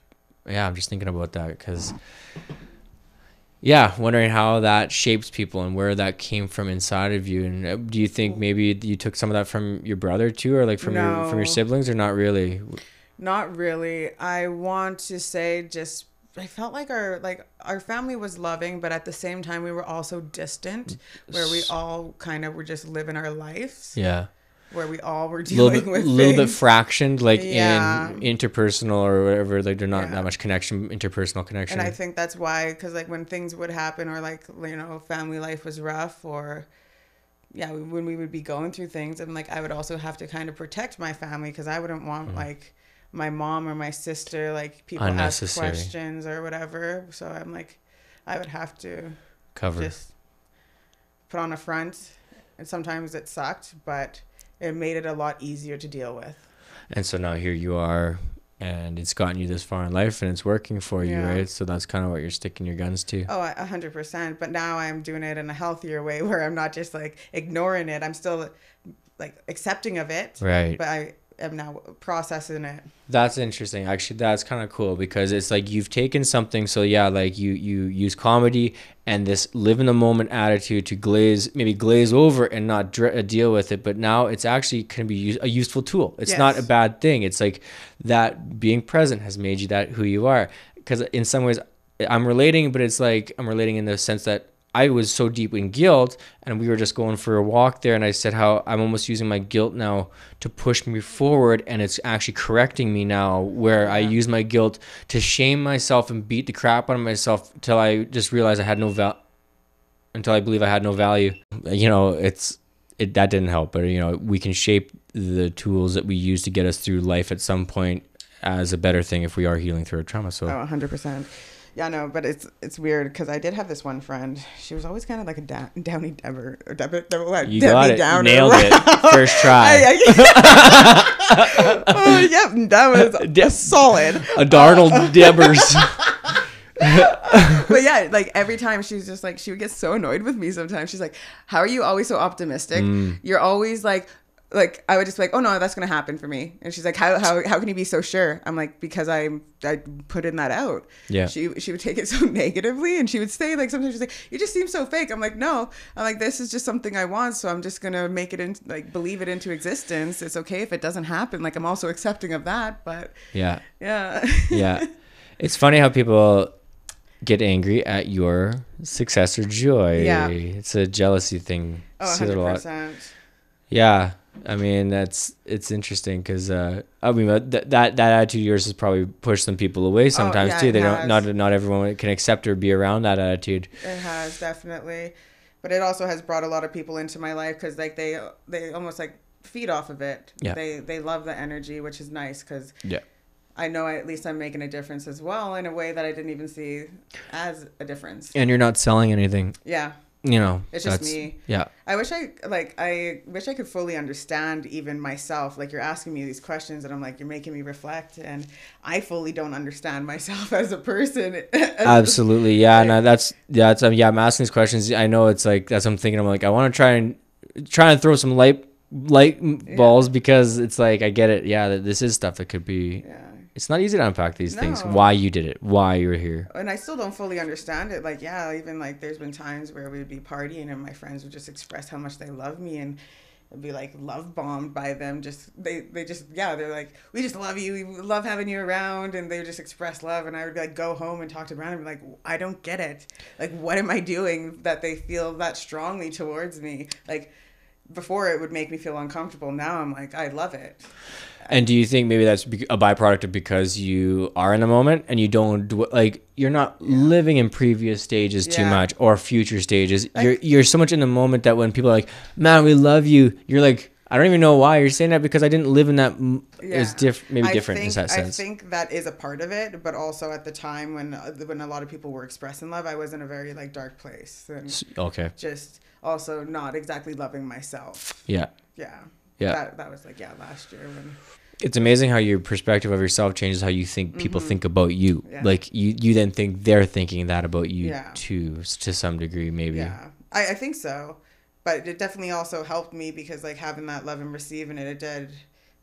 S2: yeah, I'm just thinking about that because yeah, wondering how that shapes people and where that came from inside of you. And uh, do you think maybe you took some of that from your brother too, or like from your from your siblings, or not really?
S1: Not really. I want to say just I felt like our like our family was loving, but at the same time we were also distant, where we all kind of were just living our lives,
S2: Yeah,
S1: where we all were
S2: a little
S1: dealing
S2: bit,
S1: with
S2: little bit fractioned, like
S1: Yeah.
S2: in interpersonal or whatever. Like there's not
S1: Yeah.
S2: that much connection, interpersonal connection.
S1: And I think that's why, because like when things would happen, or like you know, family life was rough, or yeah, when we would be going through things, and like I would also have to kind of protect my family because I wouldn't want
S2: Mm.
S1: like my mom or my sister like people ask questions or whatever. So I'm like, I would have to
S2: Cover.
S1: just put on a front, and sometimes it sucked, but it made it a lot easier to deal with.
S2: And so now here you are, and it's gotten you this far in life, and it's working for you,
S1: Yeah.
S2: right? So that's kind of what you're sticking your guns to.
S1: Oh, a hundred percent. But now I'm doing it in a healthier way <laughs> where I'm not just like ignoring it. I'm still like accepting of it,
S2: Right.
S1: but I am now processing it.
S2: That's interesting. Actually, that's kind of cool because it's like you've taken something. So yeah, like you you use comedy and this live in the moment attitude to glaze maybe glaze over and not dr- uh, deal with it. But now it's actually can be use- a useful tool. It's not a bad thing. It's like that being present has made you that who you are. Because in some ways, I'm relating, but it's like I'm relating in the sense that. I was so deep in guilt, and we were just going for a walk there, and I said how I'm almost using my guilt now to push me forward, and it's actually correcting me now. Where I use my guilt to shame myself and beat the crap out of myself until I just realized I had no value. until I believe I had no value. You know, it's it that didn't help, but you know, we can shape the tools that we use to get us through life at some point as a better thing if we are healing through a trauma. So
S1: Oh, hundred percent. Yeah, no, but it's it's weird because I did have this one friend. She was always kind of like a da- downy Deborah, Deborah, what?
S2: you
S1: Debbie
S2: got it,
S1: Downer.
S2: nailed it, <laughs> first try.
S1: I- I- <laughs> oh, yep, that was <laughs>
S2: Deb-
S1: solid.
S2: a Darnold Debers.
S1: but yeah, like every time she's just like she would get so annoyed with me sometimes. She's like, How are you always so optimistic?
S2: Mm.
S1: You're always like like I would just be like, Oh no, that's gonna happen for me. And she's like, How how how can you be so sure? I'm like, Because I I put in that out.
S2: Yeah.
S1: She she would take it <laughs> so negatively and she would say like sometimes she's like, You just seem so fake. I'm like, No. I'm like, this is just something I want, so I'm just gonna make it in like believe it into existence. It's okay if it doesn't happen. Like I'm also accepting of that, but
S2: yeah,
S1: yeah.
S2: yeah. <laughs> It's funny how people get angry at your success or joy.
S1: Yeah.
S2: It's a jealousy thing.
S1: oh,
S2: See that a lot.
S1: 100%.
S2: Yeah. I mean, that's it's interesting because uh, I mean that that that attitude of yours has probably pushed some people away sometimes
S1: Oh, yeah,
S2: too. They don't not not everyone can accept or be around that attitude.
S1: It has definitely, but it also has brought a lot of people into my life because like they they almost like feed off of it.
S2: Yeah.
S1: They they love the energy, which is nice because
S2: Yeah.
S1: I know at least I'm making a difference as well in a way that I didn't even see as a difference.
S2: And you're not selling anything,
S1: Yeah.
S2: You know.
S1: It's just me.
S2: Yeah.
S1: I wish I like I wish I could fully understand even myself. Like you're asking me these questions and I'm like you're making me reflect and I fully don't understand myself as a person. <laughs>
S2: Absolutely, yeah. No, that's yeah. That's um, yeah. I'm asking these questions. I know it's like that's. what I'm thinking. I'm like, I want to try and try and throw some light light balls because it's like I get it. Yeah, that this is stuff that could be.
S1: Yeah.
S2: It's not easy to unpack these things. Why you did it? Why you're here?
S1: and I still don't fully understand it. Like, yeah, even like there's been times where we'd be partying and my friends would just express how much they love me and I'd be like love bombed by them. Just they they just yeah they're like we just love you. We love having you around and they would just express love and I would be like go home and talk to Brandon and be like I don't get it. Like what am I doing that they feel that strongly towards me? Like before it would make me feel uncomfortable. Now I'm like I love it.
S2: And do you think maybe that's a byproduct of because you are in the moment and you don't dw- like you're not living in previous stages too much or future stages.
S1: Like-
S2: you're you're so much in the moment that when people are like, "Man, we love you," you're like, "I don't even know why you're saying that because I didn't live in that." M- It's diff- maybe
S1: I
S2: different
S1: think,
S2: in that sense.
S1: I think that is a part of it, but also at the time when uh, when a lot of people were expressing love, I was in a very like dark place and
S2: okay.
S1: just also not exactly loving myself.
S2: Yeah.
S1: Yeah.
S2: Yeah.
S1: That, that was like yeah last year when
S2: It's amazing how your perspective of yourself changes how you think people think about you.
S1: Mm-hmm. Yeah.
S2: Like you, you then think they're thinking that about you
S1: Yeah.
S2: too, to some degree, maybe.
S1: yeah I, I think so, but it definitely also helped me because like having that love and receiving it, it did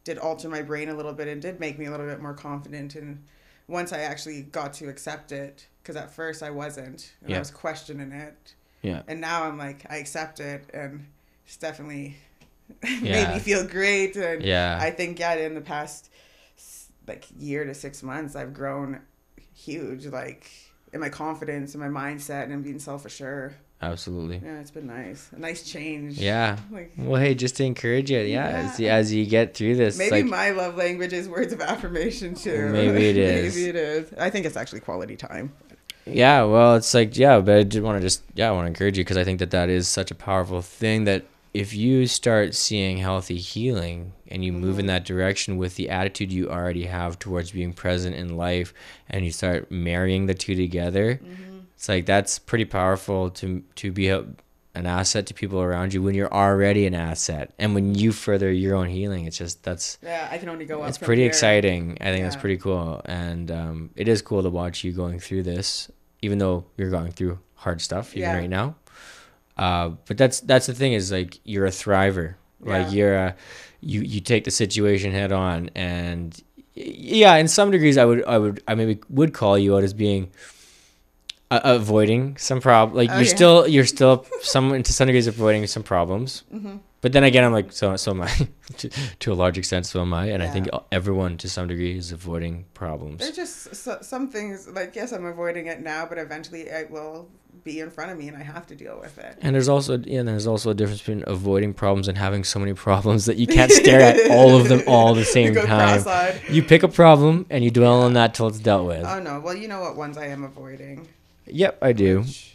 S1: did alter my brain a little bit and did make me a little bit more confident and once I actually got to accept it because at first I wasn't and
S2: Yeah.
S1: I was questioning it.
S2: Yeah.
S1: and now I'm like I accept it, and it's definitely <laughs> made me feel great. And
S2: Yeah.
S1: I think yeah, in the past like year to six months, I've grown huge, like in my confidence and my mindset and being self assured.
S2: Absolutely.
S1: Yeah, it's been nice, a nice change.
S2: Yeah.
S1: Like
S2: Well, hey, just to encourage you, yeah, As, as you get through this,
S1: maybe
S2: like,
S1: my love language is words of affirmation too.
S2: Maybe it <laughs> is.
S1: maybe it is. I think it's actually quality time.
S2: yeah, well, it's like, yeah, but I did want to just, yeah, I want to encourage you because I think that that is such a powerful thing that if you start seeing healthy healing and you move in that direction with the attitude you already have towards being present in life and you start marrying the two together, it's like that's pretty powerful to to be a, an asset to people around you when you're already an asset and when you further your own healing. It's just that's
S1: Yeah, I can only go up.
S2: it's pretty exciting. I think that's pretty cool, and um, it is cool to watch you going through this, even though you're going through hard stuff even
S1: Yeah.
S2: right now. Uh, but that's that's the thing is like you're a thriver. Like you're a you you take the situation head on, and yeah, in some degrees, I would I would I maybe would call you out as being. Uh, avoiding some problem. like
S1: Oh,
S2: you're
S1: yeah.
S2: still you're still some to some degrees avoiding some problems
S1: Mm-hmm.
S2: But then again, I'm like, so so am I. <laughs> to, to a large extent, so am I. And I think everyone, to some degree, is avoiding problems.
S1: There's just so, some things like yes, I'm avoiding it now, but eventually it will be in front of me, and I have to deal with it.
S2: And there's also yeah, there's also a difference between avoiding problems and having so many problems that you can't stare at <laughs> all of them all the same
S1: go
S2: time.
S1: cross-eyed.
S2: You pick a problem and you dwell on that till it's dealt with.
S1: Oh no! Well, you know what ones I am avoiding.
S2: yep, I do.
S1: Which,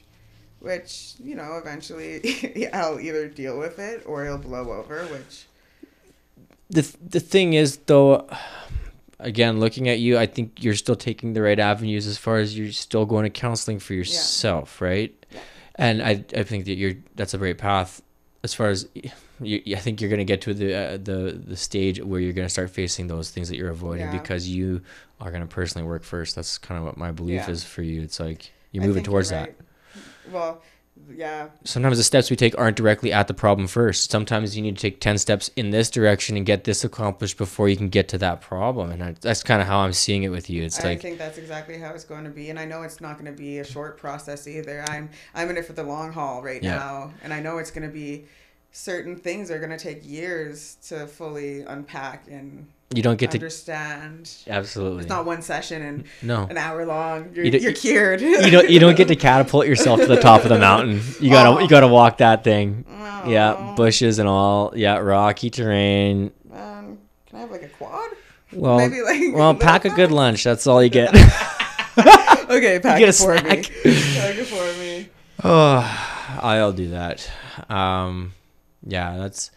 S1: which you know, eventually <laughs> I'll either deal with it or it'll blow over. Which
S2: the th- the thing is though again looking at you i think you're still taking the right avenues as far as you're still going to counseling for yourself right
S1: Yeah.
S2: and i i think that you're that's a great path as far as you, i think you're going to get to the uh, the the stage where you're going to start facing those things that you're avoiding
S1: Yeah.
S2: because you are going to personally work first that's kind of what my belief
S1: Yeah.
S2: is for you it's like you're moving towards
S1: you're
S2: that
S1: right. Well, yeah,
S2: sometimes the steps we take aren't directly at the problem first. Sometimes you need to take 10 steps in this direction and get this accomplished before you can get to that problem. And I, that's kind of how I'm seeing it with you. It's
S1: I
S2: like, I
S1: think that's exactly how it's going to be, and I know it's not going to be a short process either. I'm I'm in it for the long haul right
S2: Yeah.
S1: now, and I know it's going to be certain things are going to take years to fully unpack and
S2: You don't get to
S1: understand.
S2: absolutely
S1: It's not one session and
S2: no.
S1: an hour long. You're,
S2: You
S1: you're cured.
S2: You don't you don't get to <laughs> catapult yourself to the top of the mountain. You gotta you gotta walk that thing. Yeah, bushes and all. Yeah, rocky terrain.
S1: Man, can I have like a quad?
S2: Well,
S1: Maybe like
S2: well, pack a good lunch. That's all you get. <laughs>
S1: Okay, <laughs> pack
S2: get
S1: it
S2: a
S1: for me. Pack it for me.
S2: oh, I'll do that. Um, yeah, that's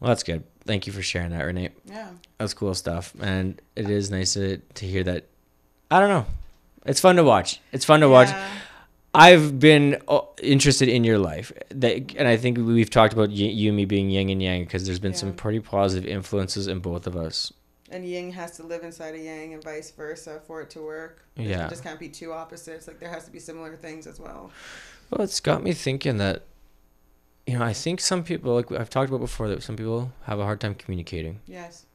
S2: well, that's good. Thank you for sharing that, Renee.
S1: Yeah.
S2: That's cool stuff, and it is nice to to hear that. I don't know. It's fun to watch. It's fun to watch. I've been uh, interested in your life, that, and I think we've talked about y- you and me being yin and yang because there's been some pretty positive influences in both of us.
S1: And yin has to live inside of yang and vice versa for it to work. Yeah, It
S2: Yeah.
S1: just can't be two opposites. Like there has to be similar things as well.
S2: Well, it's got me thinking that, you know, I think some people, like I've talked about before, that some people have a hard time communicating.
S1: Yes.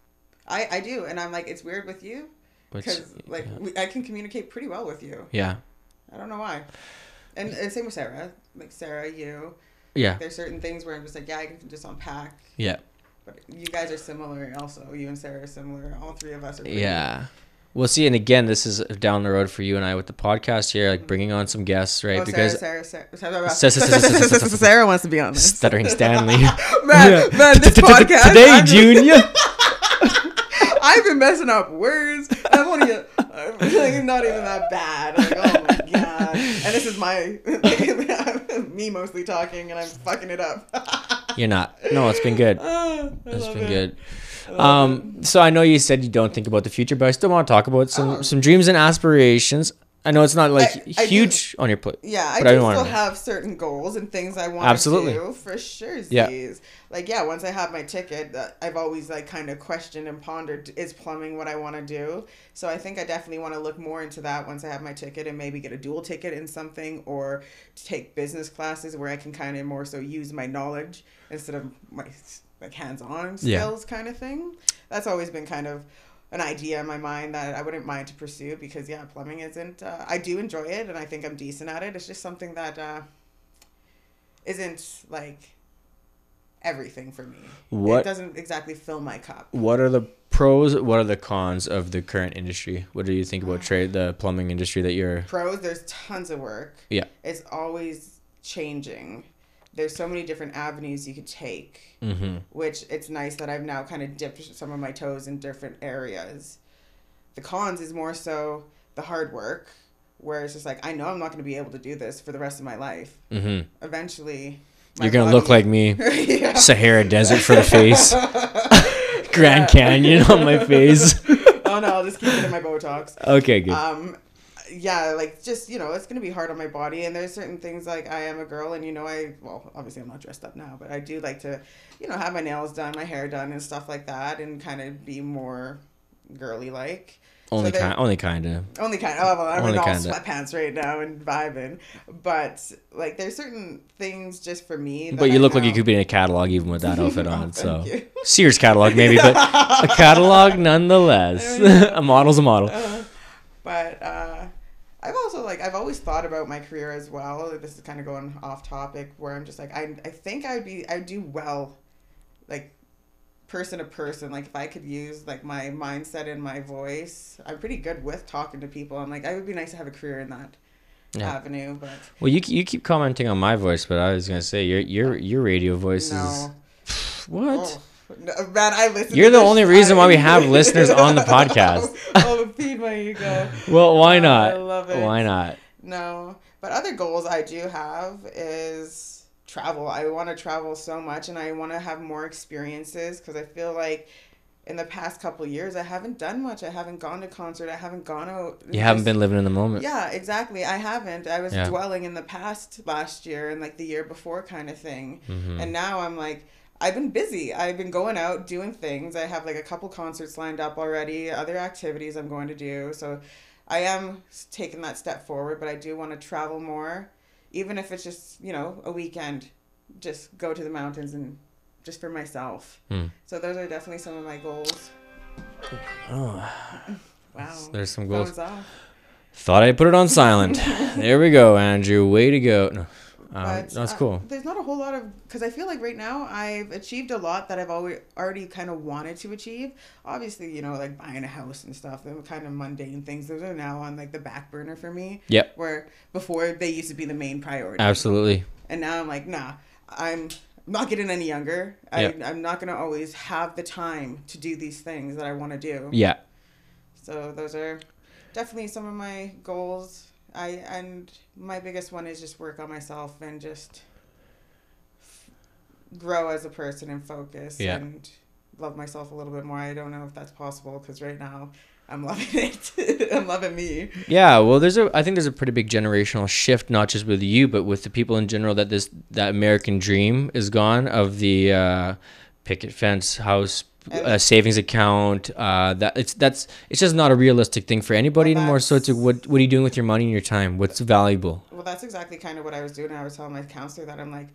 S1: I, I do. And I'm like, it's weird with you because like
S2: yeah.
S1: we, I can communicate pretty well with you.
S2: yeah,
S1: I don't know why. And, and same with Sarah. Like Sarah, you.
S2: yeah,
S1: There's certain things where I'm just like, yeah, I can just unpack.
S2: yeah,
S1: But you guys are similar also. You and Sarah are similar. All three of us are pretty-
S2: yeah. Well, see, and again, this is down the road for you and I with the podcast here, like bringing on some guests, right?
S1: Oh,
S2: because
S1: Sarah, Sarah, Sarah,
S2: Sarah-
S1: wants to be on this.
S2: stuttering <laughs> Stanley.
S1: man, man, this podcast
S2: today, Junior.
S1: I've been messing up words. I'm only like, not even that bad. Like, oh my god! And this is my me mostly talking, and I'm fucking it up.
S2: You're not. No, it's been good.
S1: Oh,
S2: It's been
S1: it.
S2: good. Um, so I know you said you don't think about the future, but I still want to talk about some
S1: Oh.
S2: some dreams and aspirations. I know it's not like
S1: I- I do-
S2: huge on your plate.
S1: Yeah, I
S2: But I
S1: do still have certain goals and things I want
S2: Absolutely.
S1: to do for sure.
S2: Yeah.
S1: Like yeah, once I have my ticket, uh, I've always like kind of questioned and pondered: is plumbing what I want to do? So I think I definitely want to look more into that once I have my ticket and maybe get a dual ticket in something or take business classes where I can kind of more so use my knowledge instead of my like hands-on
S2: Yeah.
S1: skills kind of thing. That's always been kind of an idea in my mind that I wouldn't mind to pursue because yeah, plumbing isn't. Uh, I do enjoy it and I think I'm decent at it. It's just something that uh, isn't like everything for me.
S2: What-
S1: it doesn't exactly fill my cup.
S2: What are the pros? What are the cons of the current industry? What do you think about <sighs> trade the plumbing industry that you're?
S1: Pros, there's tons of work.
S2: Yeah.
S1: It's always changing. There's so many different avenues you could take.
S2: Mm-hmm.
S1: which it's nice that I've now kind of dipped some of my toes in different areas. The cons is more so the hard work, where it's just like I know I'm not going to be able to do this for the rest of my life.
S2: Mm-hmm.
S1: Eventually, my
S2: You're gonna look like me. <laughs>
S1: yeah.
S2: Sahara Desert for the face. <laughs> Grand Canyon on my face. <laughs>
S1: oh no, I'll just keep it in my Botox.
S2: Okay, good.
S1: Um, yeah, like just you know, it's gonna be hard on my body, and there's certain things like I am a girl, and you know, I well, obviously I'm not dressed up now, but I do like to, you know, have my nails done, my hair done, and stuff like that, and kind of be more girly like.
S2: only
S1: there-
S2: kind. Only kind of.
S1: Only kind. Oh, well, I'm
S2: Only
S1: in all
S2: kinda.
S1: sweatpants right now and vibing, but like there's certain things just for me. that
S2: But you
S1: I
S2: look like you could be in a catalog even with that outfit <laughs>
S1: Oh,
S2: on. So
S1: you.
S2: Sears catalog maybe, but a <laughs> catalog nonetheless. <laughs> a model's a model.
S1: Uh, but uh, like I've always thought about my career as well. This is kind of going off topic, where I'm just like I I think I'd be I'd do well, like person to person. Like if I could use like my mindset and my voice, I'm pretty good with talking to people. I'm like I would be nice to have a career in that
S2: Yeah.
S1: avenue, but
S2: Well, you you keep commenting on my voice, but I was gonna say your your your radio voice
S1: no.
S2: is <sighs> what?
S1: Oh, no, man, I listen.
S2: You're
S1: to
S2: the only
S1: shit.
S2: reason why we <laughs> have listeners on the <laughs> podcast.
S1: oh, feed my ego. <laughs>
S2: Well, why not?
S1: I love it.
S2: Why not?
S1: No, but other goals I do have is travel. I want to travel so much, and I want to have more experiences because I feel like in the past couple years I haven't done much. I haven't gone to concert. I haven't gone out.
S2: You haven't
S1: just-
S2: been living in the moment.
S1: Yeah, exactly. I haven't. I was
S2: Yeah.
S1: dwelling in the past last year and like the year before kind of thing.
S2: Mhm.
S1: And now I'm like, I've been busy. I've been going out doing things. I have like a couple concerts lined up already, other activities I'm going to do. So I am taking that step forward, but I do want to travel more, even if it's just, you know, a weekend. Just go to the mountains and just for myself.
S2: Hmm.
S1: So those are definitely some of my goals.
S2: Oh, <sighs>
S1: Wow.
S2: there's some goals. Thought I put it on silent. <laughs> there we go, Andrew. Way to go. No. Um,
S1: But
S2: that's
S1: uh,
S2: cool.
S1: there's not a whole lot of because I feel like right now I've achieved a lot that I've always already kind of wanted to achieve. Obviously, you know, like buying a house and stuff, the kind of mundane things. Those are now on like the back burner for me.
S2: Yep.
S1: Where before they used to be the main priority,
S2: Absolutely.
S1: and now I'm like, nah, I'm not getting any younger. I,
S2: Yep.
S1: I'm not gonna always have the time to do these things that I want to do.
S2: Yeah.
S1: So those are definitely some of my goals. I and my biggest one is just work on myself and just f- grow as a person and focus
S2: Yeah.
S1: and love myself a little bit more. I don't know if that's possible because right now I'm <laughs> loving it. I'm loving me.
S2: Yeah, well, there's a. I think there's a pretty big generational shift, not just with you, but with the people in general. That this that American dream is gone of the uh, picket fence, house, uh, savings account. Uh, that it's that's it's just not a realistic thing for anybody
S1: Well,
S2: anymore. So it's like, what what are you doing with your money and your time? What's valuable?
S1: Well, that's exactly kind of what I was doing. I was telling my counselor that I'm like,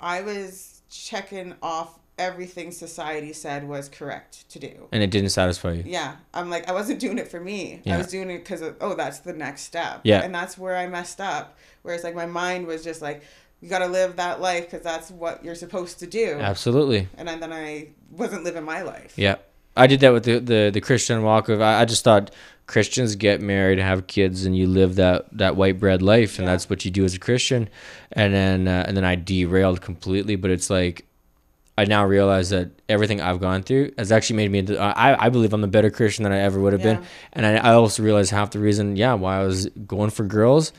S1: I was checking off everything society said was correct to do.
S2: And it didn't satisfy you.
S1: Yeah, I'm like I wasn't doing it for me.
S2: Yeah.
S1: I was doing it because oh, that's the next step.
S2: Yeah.
S1: and that's where I messed up. Whereas like my mind was just like, you got to live that life because that's what you're supposed to do.
S2: Absolutely.
S1: And then I wasn't living my life.
S2: Yeah. I did that with the, the, the Christian walk of I, I just thought Christians get married, have kids, and you live that, that white bread life, and
S1: Yeah.
S2: that's what you do as a Christian. And then uh, and then I derailed completely. But it's like I now realize that everything I've gone through has actually made me. I I believe I'm a better Christian than I ever would have been. And I, I also realized half the reason, yeah, why I was going for girls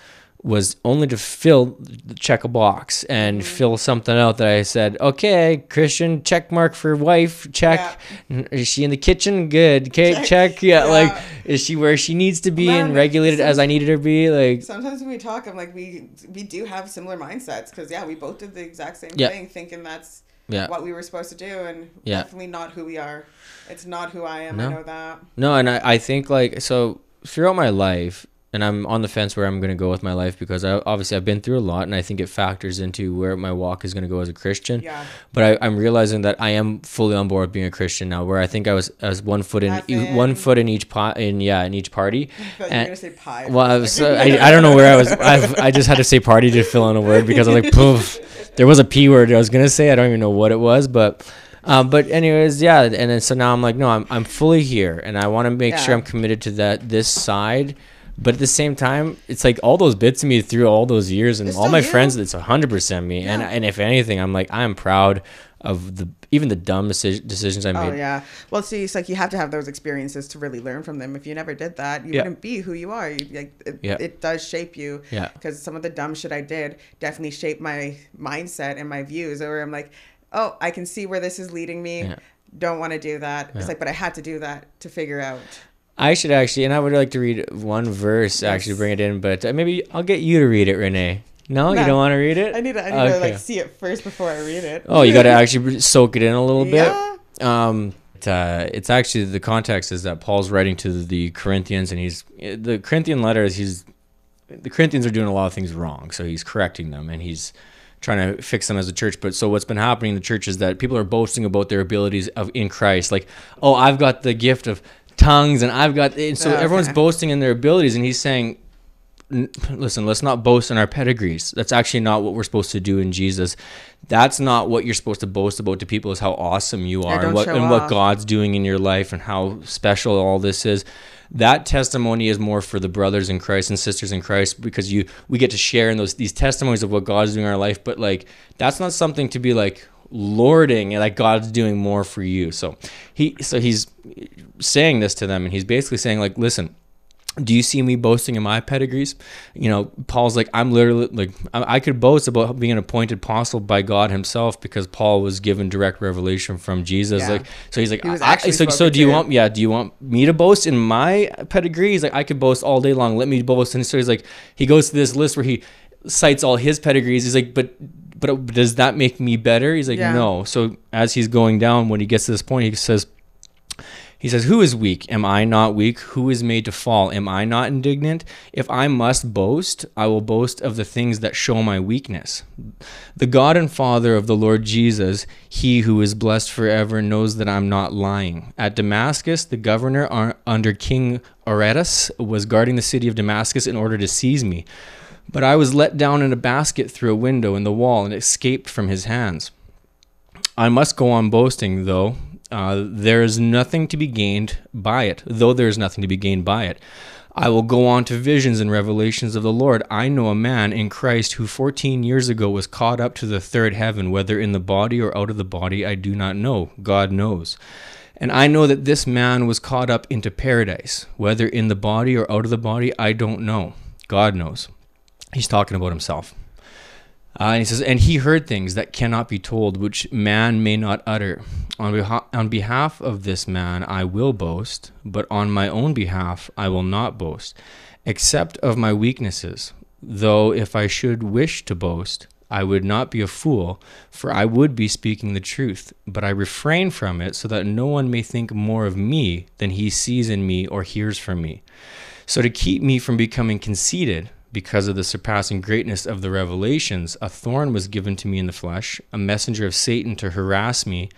S2: was only to fill check a box and
S1: Mm-hmm.
S2: fill something out that I said, okay, Christian check mark for wife, check. Is she in the kitchen? Good. Okay, check.
S1: Check.
S2: Yeah,
S1: Yeah.
S2: like is she where she needs to be and regulated as I needed her to be? Like
S1: Sometimes when we talk, I'm like, we we do have similar mindsets because yeah, we both did the exact same
S2: Yeah.
S1: thing, thinking that's
S2: yeah.
S1: what we were supposed to do, and
S2: Yeah.
S1: definitely not who we are. It's not who I am.
S2: No.
S1: I know that.
S2: No, and I, I think like so throughout my life, and I'm on the fence where I'm going to go with my life because I obviously I've been through a lot, and I think it factors into where my walk is going to go as a Christian.
S1: Yeah.
S2: But I, I'm realizing that I am fully on board with being a Christian now. Where I think I was I was one foot in e- one foot in each pot in yeah in each party. <laughs>
S1: But you're gonna say pie.
S2: Well, I was I, <laughs> I don't know where I was. I've, I just had to say party to fill in a word because I was like <laughs> poof. There was a p word I was gonna say. I don't even know what it was, but. Um, but anyways, yeah, and then so now I'm like, no, I'm I'm fully here, and I want to make sure I'm committed to that this side. But at the same time, it's like all those bits of me through all those years, and
S1: It's
S2: all my
S1: you.
S2: friends, it's hundred percent me. And
S1: Yeah.
S2: and if anything, I'm like, I'm proud of the even the dumb deci- decisions I
S1: oh,
S2: made.
S1: Oh yeah. Well, see, it's like you have to have those experiences to really learn from them. If you never did that, you
S2: Yeah.
S1: wouldn't be who you are. You, like it,
S2: Yeah.
S1: it does shape you.
S2: Yeah.
S1: Because some of the dumb shit I did definitely shaped my mindset and my views. Where I'm like, oh, I can see where this is leading me.
S2: Yeah.
S1: Don't want to do that. It's like, but I had to do that to figure out.
S2: I should actually, and I would like to read one verse, actually bring it in, but uh, maybe I'll get you to read it, Renee. No, you don't want to read it?
S1: I need to. I need to like see it first before I read it.
S2: Oh, you got to <laughs> actually soak it in a little bit.
S1: Yeah.
S2: Um, it, uh, it's actually the context is that Paul's writing to the Corinthians, and he's the Corinthian letters. He's the Corinthians are doing a lot of things wrong, so he's correcting them, and he's trying to fix them as a church. But so what's been happening in the church is that people are boasting about their abilities of in Christ, like, oh, I've got the gift of tongues, and I've got, and so
S1: Okay.
S2: everyone's boasting in their abilities, and he's saying, listen, let's not boast in our pedigrees. That's actually not what we're supposed to do in Jesus. That's not what you're supposed to boast about to people is how awesome you are and what and what. God's doing in your life and how special all this is. That testimony is more for the brothers in Christ and sisters in Christ because you we get to share in those these testimonies of what God's doing in our life, but like that's not something to be like lording and like God's doing more for you. So he so he's saying this to them and he's basically saying like listen, do you see me boasting in my pedigrees? You know, Paul's like, I'm literally like, I, I could boast about being an appointed apostle by God Himself because Paul was given direct revelation from Jesus.
S1: Yeah.
S2: Like, so he's like,
S1: He
S2: I,
S1: actually
S2: so, so do you want, yeah, do you want me to boast in my pedigree? He's like, I could boast all day long. Let me boast. And so he's like, he goes to this list where he cites all his pedigrees. He's like, but, but does that make me better? He's like,
S1: Yeah.
S2: no. So as he's going down, when he gets to this point, he says, he says, Who is weak? Am I not weak? Who is made to fall? Am I not indignant? If I must boast, I will boast of the things that show my weakness. The God and Father of the Lord Jesus, he who is blessed forever, knows that I'm not lying. At Damascus, the governor uh, under King Aretas was guarding the city of Damascus in order to seize me. But I was let down in a basket through a window in the wall and escaped from his hands. I must go on boasting, though. Uh, there is nothing to be gained by it, though there is nothing to be gained by it. I will go on to visions and revelations of the Lord. I know a man in Christ who 14 years ago was caught up to the third heaven, whether in the body or out of the body, I do not know. God knows. And I know that this man was caught up into paradise, whether in the body or out of the body, I don't know. God knows. He's talking about himself. Uh, and he says, and he heard things that cannot be told, which man may not utter. On, on behalf of this man I will boast, but on my own behalf I will not boast, except of my weaknesses. Though if I should wish to boast, I would not be a fool, for I would be speaking the truth, but I refrain from it so that no one may think more of me than he sees in me or hears from me. So to keep me from becoming conceited, because of the surpassing greatness of the revelations, a thorn was given to me in the flesh, a messenger of Satan to harass me,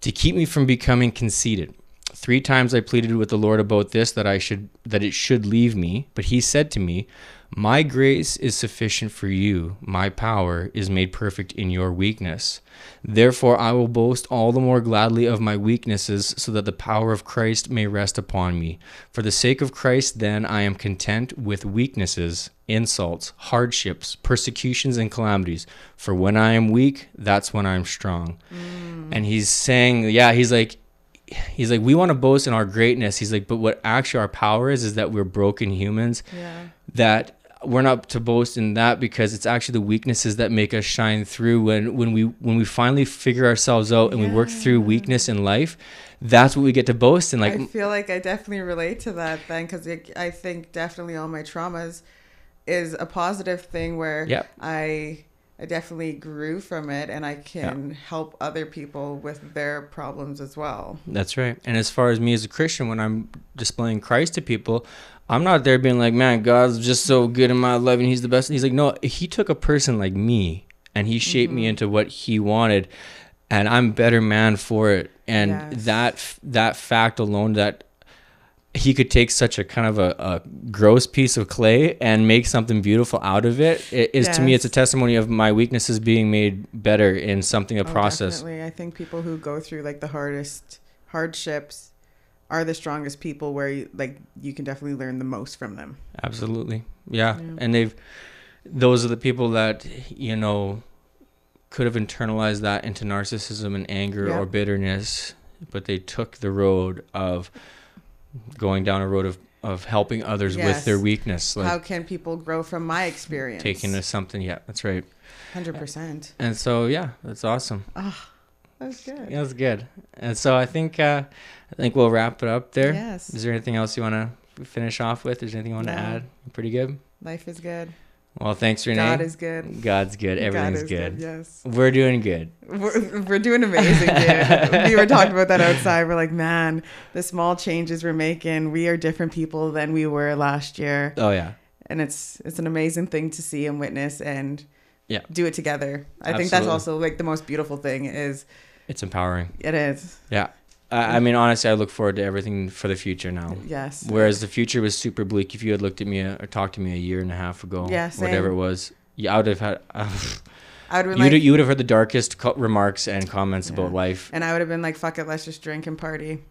S2: to keep me from becoming conceited. Three times I pleaded with the Lord about this that I should that it should leave me, but he said to me, my grace is sufficient for you. My power is made perfect in your weakness. Therefore, I will boast all the more gladly of my weaknesses, so that the power of Christ may rest upon me. For the sake of Christ, then, I am content with weaknesses, insults, hardships, persecutions, and calamities. For when I am weak, that's when I'm strong. Mm. And he's saying, yeah, he's like, he's like we want to boast in our greatness he's like but what actually our power is is that we're broken humans yeah. that we're not to boast in that because it's actually the weaknesses that make us shine through when when we when we finally figure ourselves out and yeah. we work through weakness in life that's what we get to boast in like
S1: i feel like i definitely relate to that then because i think definitely all my traumas is a positive thing where yep. i i definitely grew from it and i can help other people with their problems as well
S2: that's right and as far as me as a christian when i'm displaying christ to people I'm not there being like, man, God's just so good in my life and he's the best. He's like, no, he took a person like me and he shaped mm-hmm. me into what he wanted and I'm better man for it. And yes. that that fact alone that he could take such a kind of a, a, gross piece of clay and make something beautiful out of it, it is yes. to me it's a testimony of my weaknesses being made better in something a oh, process.
S1: Definitely. I think people who go through like the hardest hardships are the strongest people where you, like you can definitely learn the most from them.
S2: Absolutely. Yeah. yeah. And they've those are the people that you know could have internalized that into narcissism and anger yeah. or bitterness, but they took the road of going down a road of of helping others yes. with their weakness.
S1: Like How can people grow from my experience?
S2: Taking to something, yeah, that's right.
S1: Hundred percent.
S2: And so, yeah, that's awesome.
S1: Oh, that's good.
S2: Yeah, that's good. And so, I think uh, I think we'll wrap it up there. Yes. Is there anything else you want to finish off with? Is there anything you want no. to add? Pretty good.
S1: Life is good.
S2: Well, thanks, Renee.
S1: God is good.
S2: God's good. Everything's God good. good.
S1: Yes.
S2: We're doing good.
S1: We're, we're doing amazing, dude. <laughs> we were talking about that outside. We're like, man, the small changes we're making, we are different people than we were last year.
S2: Oh, yeah.
S1: And it's it's an amazing thing to see and witness and
S2: yeah.
S1: do it together. I Absolutely. think that's also like the most beautiful thing is
S2: it's empowering.
S1: It is.
S2: Yeah. I mean, honestly, I look forward to everything for the future now.
S1: Yes.
S2: Whereas the future was super bleak. If you had looked at me or talked to me a year and a half ago,
S1: yeah,
S2: whatever it was, yeah, I would have had. Uh, <laughs> I would like, you would have heard the darkest co- remarks and comments yeah. about life.
S1: And I would have been like, "Fuck it, let's just drink and party."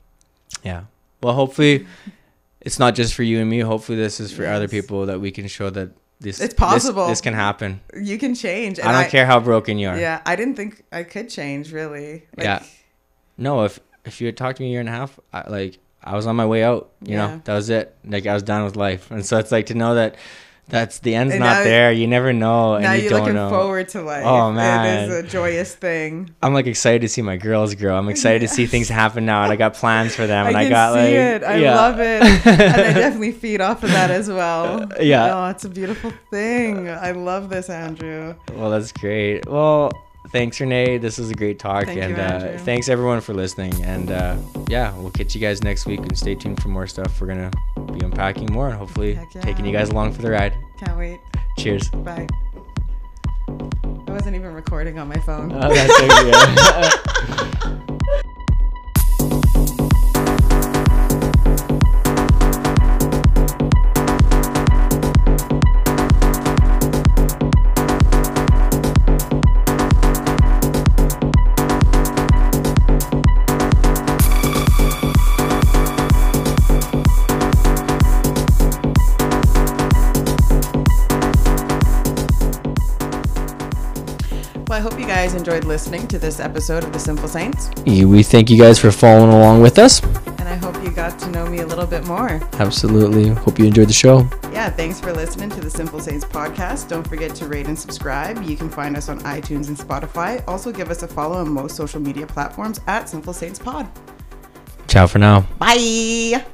S2: Yeah. Well, hopefully, it's not just for you and me. Hopefully, this is for yes. other people that we can show that this
S1: it's possible.
S2: This, this can happen.
S1: You can change.
S2: I don't I, care how broken you are.
S1: Yeah, I didn't think I could change really.
S2: Like, yeah. No, if if you had talked to me a year and a half, I, like I was on my way out. You yeah. know, that was it. Like I was done with life, and so it's like to know that that's the end's and not now, there. You never know.
S1: Now
S2: you
S1: are looking know. forward to life. Oh man, it is a joyous thing.
S2: I'm like excited to see my girls grow. I'm excited yes. to see things <laughs> happen now, and I got plans for them.
S1: I
S2: and
S1: I
S2: got
S1: see like, it. I yeah. love it, and I <laughs> definitely feed off of that as well. <laughs>
S2: yeah.
S1: Oh, it's a beautiful thing. I love this, Andrew.
S2: Well, that's great. Well thanks renee. This was a great talk
S1: Thank
S2: and
S1: you, uh,
S2: thanks everyone for listening. And uh, yeah we'll catch you guys next week and stay tuned for more stuff. We're gonna be unpacking more and hopefully yeah. taking you guys along for the ride.
S1: Can't wait.
S2: Cheers.
S1: Bye. I wasn't even recording on my phone.
S2: Oh, that's okay. <laughs>
S1: guys enjoyed listening to this episode of The Simple Saints,
S2: We thank you guys for following along with us.
S1: and I hope you got to know me a little bit more.
S2: Absolutely. Hope you enjoyed the show.
S1: Yeah, thanks for listening to the Simple Saints podcast. Don't forget to rate and subscribe. You can find us on iTunes and Spotify. Also, give us a follow on most social media platforms at Simple Saints Pod.
S2: Ciao for now.
S1: Bye.